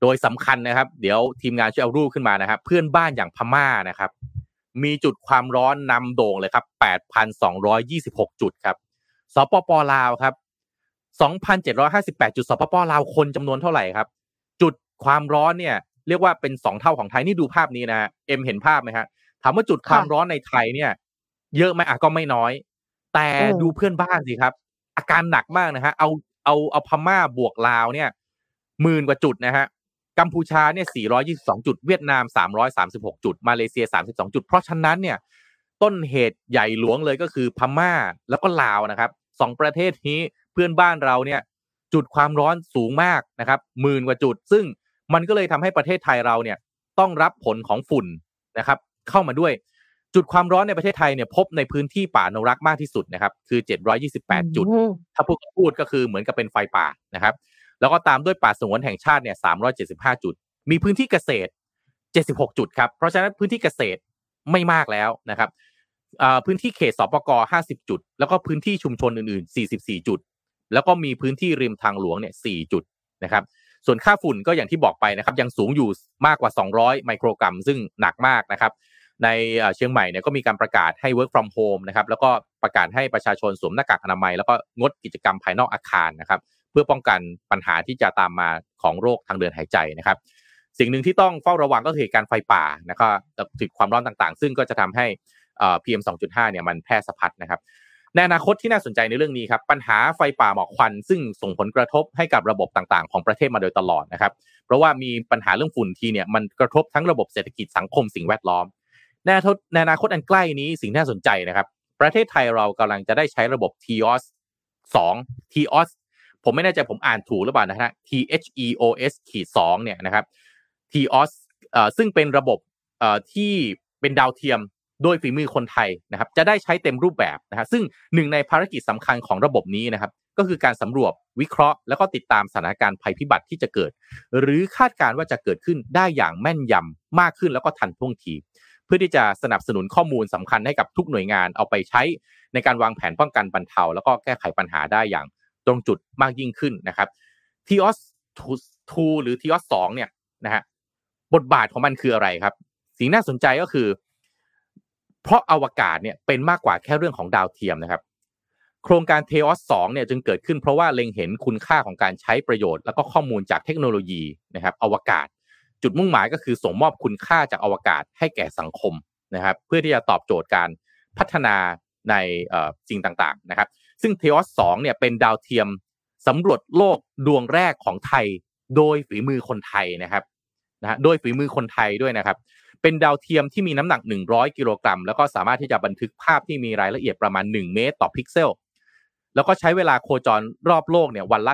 โดยสำคัญนะครับ เดี๋ยวทีมงานช่วยเอารูปขึ้นมานะครับเพื่อนบ้านอย่างพม่านะครับ มีจุดความร้อนนำโด่งเลยครับ 8,226 จุดครับสปปลาวครับ 2,758 จุดสปปลาวคนจำนวนเท่าไหร่ครับ จุดความร้อนเนี่ยเรียกว่าเป็นสองเท่าของไทยนี่ดูภาพนี้นะเอ็มเห็นภาพไหมฮะถามว่าจุดความร้อนในไทยเนี่ย เยอะไหมอะก็ไม่น้อย แต่ดูเพื่อนบ้านสิครับ อาการหนักมากนะฮะเอาเอาเอาพม่าบวกลาวเนี่ยหมื่นกว่าจุดนะฮะกัมพูชาเนี่ย 422 จุด เวียดนาม 336 จุด มาเลเซีย 32 จุด เพราะฉะนั้นเนี่ย ต้นเหตุใหญ่หลวงเลยก็คือพม่าแล้วก็ลาวนะครับสองประเทศนี้เพื่อนบ้านเราเนี่ย จุดความร้อนสูงมากนะครับหมื่นกว่าจุด ซึ่งมันก็เลยทำให้ประเทศไทยเราเนี่ยต้องรับผลของฝุ่นนะครับ เข้ามาด้วย จุดความร้อนในประเทศไทยเนี่ยพบในพื้นที่ป่าอนุรักษ์มากที่สุดนะครับคือ 728 จุด ถ้าพูดพูดก็คือเหมือนกับเป็นไฟป่านะครับ แล้วก็ตามด้วยป่าสงวนแห่งชาติเนี่ย 375 จุด มีพื้นที่เกษตร 76 จุดครับเพราะฉะนั้นพื้นที่เกษตรไม่มากแล้วนะครับพื้นที่เขตสปก50 จุด แล้วก็พื้นที่ชุมชนอื่นๆ 44 จุด แล้วก็มีพื้นที่ริมทางหลวงเนี่ย 4 จุดนะครับส่วนค่าฝุ่นก็อย่างที่บอกไปนะครับยังสูงอยู่มากกว่า 200 ไมโครกรัม ซึ่งหนักมากนะครับ ในเชียงใหม่เนี่ยก็มีการประกาศให้ work from home นะครับแล้วก็ประกาศให้ประชาชนสวมหน้ากากอนามัย แล้วก็งดกิจกรรมภายนอกอาคารนะครับเพื่อป้องกันปัญหาที่จะตามมาของโรคทางเดินหายใจนะครับ สิ่งหนึ่งที่ต้องเฝ้าระวังก็คือการไฟป่านะครับจุดความร้อนต่างๆ ซึ่งก็จะทำให้ PM สองจุดห้าเนี่ยมันแพร่สะพัดนะครับในอนาคตที่น่าสนใจในเรื่องนี้ครับปัญหาไฟป่าหมอกควัน ซึ่งส่งผลกระทบให้กับระบบต่างๆ ของประเทศมาโดยตลอดนะครับ เพราะว่ามีปัญหาเรื่องฝุ่นทีเนี่ยมันกระทบทั้งระบบเศรษฐกิจสังคมสิ่งแวดล้อม ในอนาคตอันใกล้นี้สิ่งน่าสนใจนะครับ ประเทศไทยเรากำลังจะได้ใช้ระบบ TOS 2 TOS ผมไม่แน่ใจผมอ่านถูกหรือเปล่านะฮะ THEOS ขีดสองเนี่ยนะครับ TOS อ่อซึ่งเป็นระบบอ่อที่เป็นดาวเทียมโดยฝีมือคนไทยนะครับจะได้ใช้เต็มรูปแบบนะฮะซึ่งหนึ่งในภารกิจสำคัญของระบบนี้นะครับก็คือการสำรวจวิเคราะห์ แล้วก็ติดตามสถานการณ์ภัยพิบัติที่จะเกิด หรือคาดการณ์ว่าจะเกิดขึ้นได้อย่างแม่นยำมากขึ้นแล้วก็ทันท่วงที เพื่อที่จะสนับสนุนข้อมูลสำคัญให้กับทุกหน่วยงานเอาไปใช้ในการวางแผนป้องกันบรรเทา แล้วก็แก้ไขปัญหาได้อย่างตรงจุดมากยิ่งขึ้นนะครับทีออสทูหรือทีออสสองเนี่ยนะฮะบทบาทของมันคืออะไรครับ สิ่งน่าสนใจก็คือ เพราะอวกาศเนี่ยเป็นมากกว่าแค่เรื่องของดาวเทียมนะครับ โครงการเทออสสองเนี่ยจึงเกิดขึ้นเพราะว่าเล็งเห็นคุณค่าของการใช้ประโยชน์ แล้วก็ข้อมูลจากเทคโนโลยีนะครับ อวกาศ จุดมุ่งหมายก็คือส่งมอบคุณค่าจากอวกาศให้แก่สังคมนะครับ เพื่อที่จะตอบโจทย์การพัฒนาในสิ่งต่างๆนะครับ ซึ่งเทออสสองเนี่ยเป็นดาวเทียมสำรวจโลกดวงแรกของไทย โดยฝีมือคนไทยนะครับนะฮะโดยฝีมือคนไทยด้วยนะครับ เป็นดาวเทียมที่มีน้ำหนัก 100 กิโลกรัม แล้วก็สามารถที่จะบันทึกภาพที่มีรายละเอียดประมาณ 1 เมตรต่อพิกเซล แล้วก็ใช้เวลาโคจรรอบโลกเนี่ยวันละ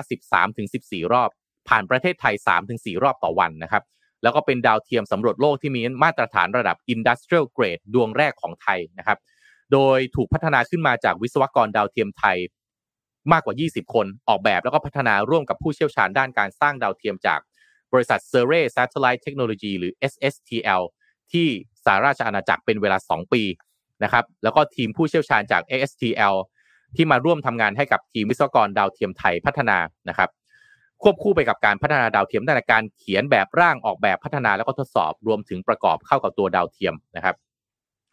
13-14 รอบ ผ่านประเทศไทย 3-4 รอบต่อวันนะครับ แล้วก็เป็นดาวเทียมสำรวจโลกที่มีมาตรฐานระดับ Industrial Grade ดวงแรกของไทยนะครับ โดยถูกพัฒนาขึ้นมาจากวิศวกรดาวเทียมไทยมากกว่า 20 คน ออกแบบแล้วก็พัฒนาร่วมกับผู้เชี่ยวชาญด้านการสร้างดาวเทียมจากบริษัท s u r r e y Satellite Technology หรือ SSTL ที่สหราชอาณาจักรเป็นเวลา 2 ปีนะครับ แล้วก็ทีมผู้เชี่ยวชาญจาก SSTL ที่มาร่วมทำงานให้กับทีมวิศวกรดาวเทียมไทยพัฒนานะครับ ควบคู่ไปกับการพัฒนาดาวเทียมด้านการเขียนแบบร่างออกแบบพัฒนาแล้วก็ทดสอบรวมถึงประกอบเข้ากับตัวดาวเทียมนะครับ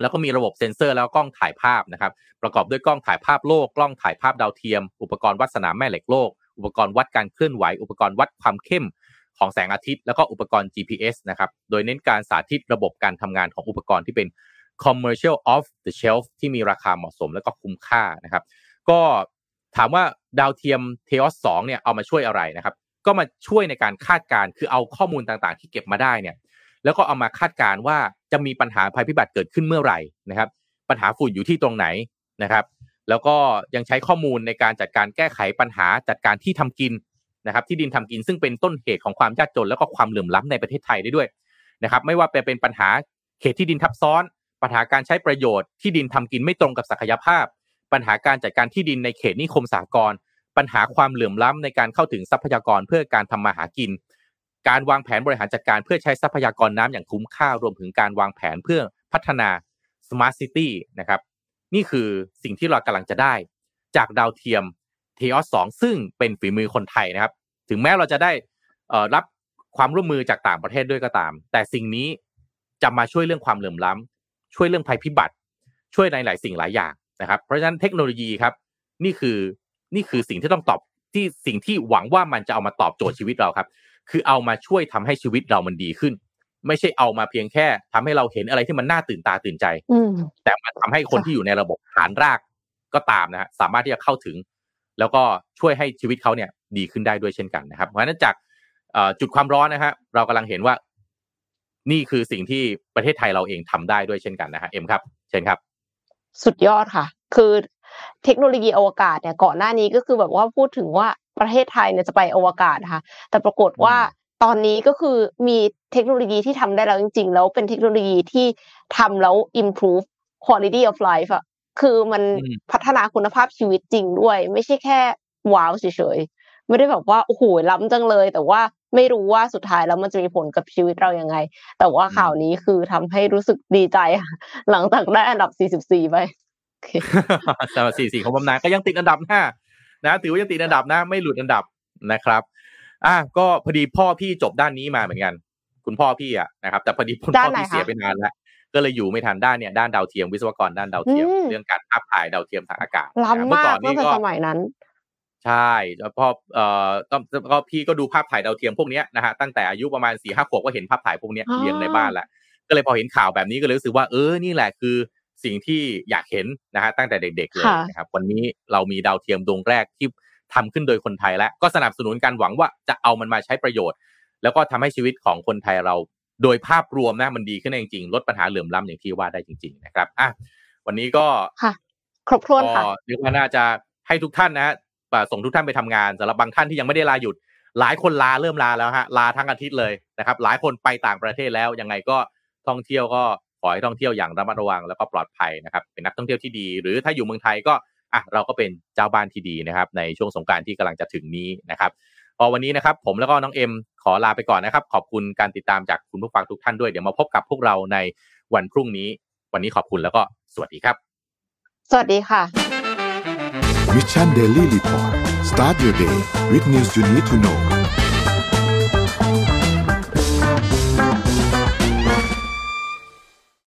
แล้วก็มีระบบเซ็นเซอร์แล้วกล้องถ่ายภาพนะครับประกอบด้วยกล้องถ่ายภาพโลก กล้องถ่ายภาพดาวเทียม อุปกรณ์วัดสนามแม่เหล็กโลก อุปกรณ์วัดการเคลื่อนไหว อุปกรณ์วัดความเข้มของแสงอาทิตย์ แล้วก็อุปกรณ์ GPS นะครับโดยเน้นการสาธิตระบบการทำงานของอุปกรณ์ที่เป็น commercial off the shelf ที่มีราคาเหมาะสมแล้วก็คุ้มค่านะครับ ก็ถามว่าดาวเทียมเทออสสองเนี่ยเอามาช่วยอะไรนะครับ ก็มาช่วยในการคาดการณ์คือเอาข้อมูลต่างๆ ที่เก็บมาได้เนี่ย แล้วก็เอามาคาดการณ์ว่าจะมีปัญหาภัยพิบัติเกิดขึ้นเมื่อไหร่นะครับ ปัญหาฝุ่นอยู่ที่ตรงไหนนะครับ แล้วก็ยังใช้ข้อมูลในการจัดการแก้ไขปัญหาจัดการที่ทำกินนะครับ ที่ดินทำกินซึ่งเป็นต้นเหตุของความยากจน แล้วก็ความเหลื่อมล้าในประเทศไทยได้ด้วยนะครับ ไม่ว่าจะเป็นปัญหาเขตที่ดินทับซ้อน ปัญหาการใช้ประโยชน์ที่ดินทำกินไม่ตรงกับศักยภาพ ปัญหาการจัดการที่ดินในเขตนิคมสากรณ์ ปัญหาความเหลื่อมล้ำในการเข้าถึงทรัพยากรเพื่อการทำมาหากิน การวางแผนบริหารจัดการเพื่อใช้ทรัพยากรน้ำอย่างคุ้มค่ารวมถึงการวางแผนเพื่อพัฒนา Smart City นะครับ นี่คือสิ่งที่เรากำลังจะได้ จากดาวเทียมเทออสสซึ่งเป็นฝีมือคนไทยนะครับ ถึงแม้เราจะได้รับความร่วมมือจากต่างประเทศด้วยก็ตาม แต่สิ่งนี้จะมาช่วยเรื่องความเหลื่อมล้ำช่วยเรื่องภัยพิบัติ ช่วยในหลายสิ่งหลายอย่างนะครับ เพราะฉะนั้นเทคโนโลยีครับ นี่คือ นี่คือสิ่งที่ต้องตอบที่สิ่งที่หวังว่ามันจะเอามาตอบโจทย์ชีวิตเราครับ คือเอามาช่วยทำให้ชีวิตเรามันดีขึ้น ไม่ใช่เอามาเพียงแค่ทำให้เราเห็นอะไรที่มันน่าตื่นตาตื่นใจแต่มาทำให้คนที่อยู่ในระบบฐานรากก็ตามนะฮะสามารถที่จะเข้าถึง แล้วก็ช่วยให้ชีวิตเขาเนี่ย ดีขึ้นได้ด้วยเช่นกันนะครับ เพราะฉะนั้นจากจุดความร้อนนะฮะเรากำลังเห็นว่า นี่คือสิ่งที่ประเทศไทยเราเองทำได้ด้วยเช่นกันนะฮะเอ็มครับ เช่นครับ สุดยอดค่ะ คือ เทคโนโลยีอวกาศเนี่ยก่อนหน้านี้ก็คือแบบว่าพูดถึงว่าประเทศไทยเนี่ยจะไปอวกาศนะคะแต่ปรากฏว่าตอนนี้ก็คือมีเทคโนโลยีที่ทำได้แล้วจริง ๆ แล้วเป็นเทคโนโลยีที่ทำแล้ว improve quality of life อะคือมันพัฒนาคุณภาพชีวิตจริงด้วย ไม่ใช่แค่ว้าวเฉยๆไม่ได้แบบว่าโอ้โหล้ำจังเลย แต่ว่าไม่รู้ว่าสุดท้ายแล้วมันจะมีผลกับชีวิตเรายังไง แต่ว่าข่าวนี้คือทำให้รู้สึกดีใจ หลังจากได้อันดับ 44 ไป สำหรับสี่สี่ของบำนาญก็ยังติดอันดับห้านะถือว่ายังติดอันดับนะไม่หลุดอันดับนะครับอะก็พอดีพ่อพี่จบด้านนี้มาเหมือนกัน คุณพ่อพี่อะนะครับแต่พอดีคุณพ่อพี่เสียไปนานแล้วก็เลยอยู่ไม่ทันด้านเนี่ยด้านดาวเทียมวิศวกรด้านดาวเทียมเรื่องการภาพถ่ายดาวเทียมทางอากาศเมื่อก่อนนี่ก็สมัยนั้น ใช่แล้วพอเอ่อก็พี่ก็ดูภาพถ่ายดาวเทียมพวกนี้นะฮะตั้งแต่อายุประมาณสี่ห้าขวบก็เห็นภาพถ่ายพวกนี้เรียงในบ้านแล้วก็เลยพอเห็นข่าวแบบนี้ก็เลยรู้สึกว่าเออนี่แหละคือ สิ่งที่อยากเห็นนะฮะตั้งแต่เด็กๆเลยนะครับวันนี้เรามีดาวเทียมดวงแรกที่ทำขึ้นโดยคนไทยแล้วก็สนับสนุนการหวังว่าจะเอามันมาใช้ประโยชน์ แล้วก็ทำให้ชีวิตของคนไทยเราโดยภาพรวมนะมันดีขึ้นจริงๆลดปัญหาเหลื่อมล้าอย่างที่ว่าได้จริง ๆ นะครับอะวันนี้ก็ค่ะครบถ้วนค่ะเรียกว่าน่าจะให้ทุกท่านนะฮะส่งทุกท่านไปทำงานสำหรับบางท่านที่ยังไม่ได้ลาหยุด หลายคนลาเริ่มลาแล้วฮะลาทั้งอาทิตย์เลยนะครับ หลายคนไปต่างประเทศแล้วยังไงก็ท่องเที่ยวก็ ขอให้ท่องเที่ยวอย่างระมัดระวังแล้วก็ปลอดภัยนะครับ เป็นนักท่องเที่ยวที่ดี หรือถ้าอยู่เมืองไทยก็อะเราก็เป็นเจ้าบ้านที่ดีนะครับ ในช่วงสงการที่กำลังจะถึงนี้นะครับพอวันนี้นะครับ ผมแล้วก็น้องเอ็มขอลาไปก่อนนะครับ ขอบคุณการติดตามจากคุณผู้ฟังทุกท่านด้วยเดี๋ยวมาพบกับพวกเราในวันพรุ่งนี้ วันนี้ขอบคุณแล้วก็สวัสดีครับ สวัสดีค่ะ Mission Daily Report start your day with news you need to know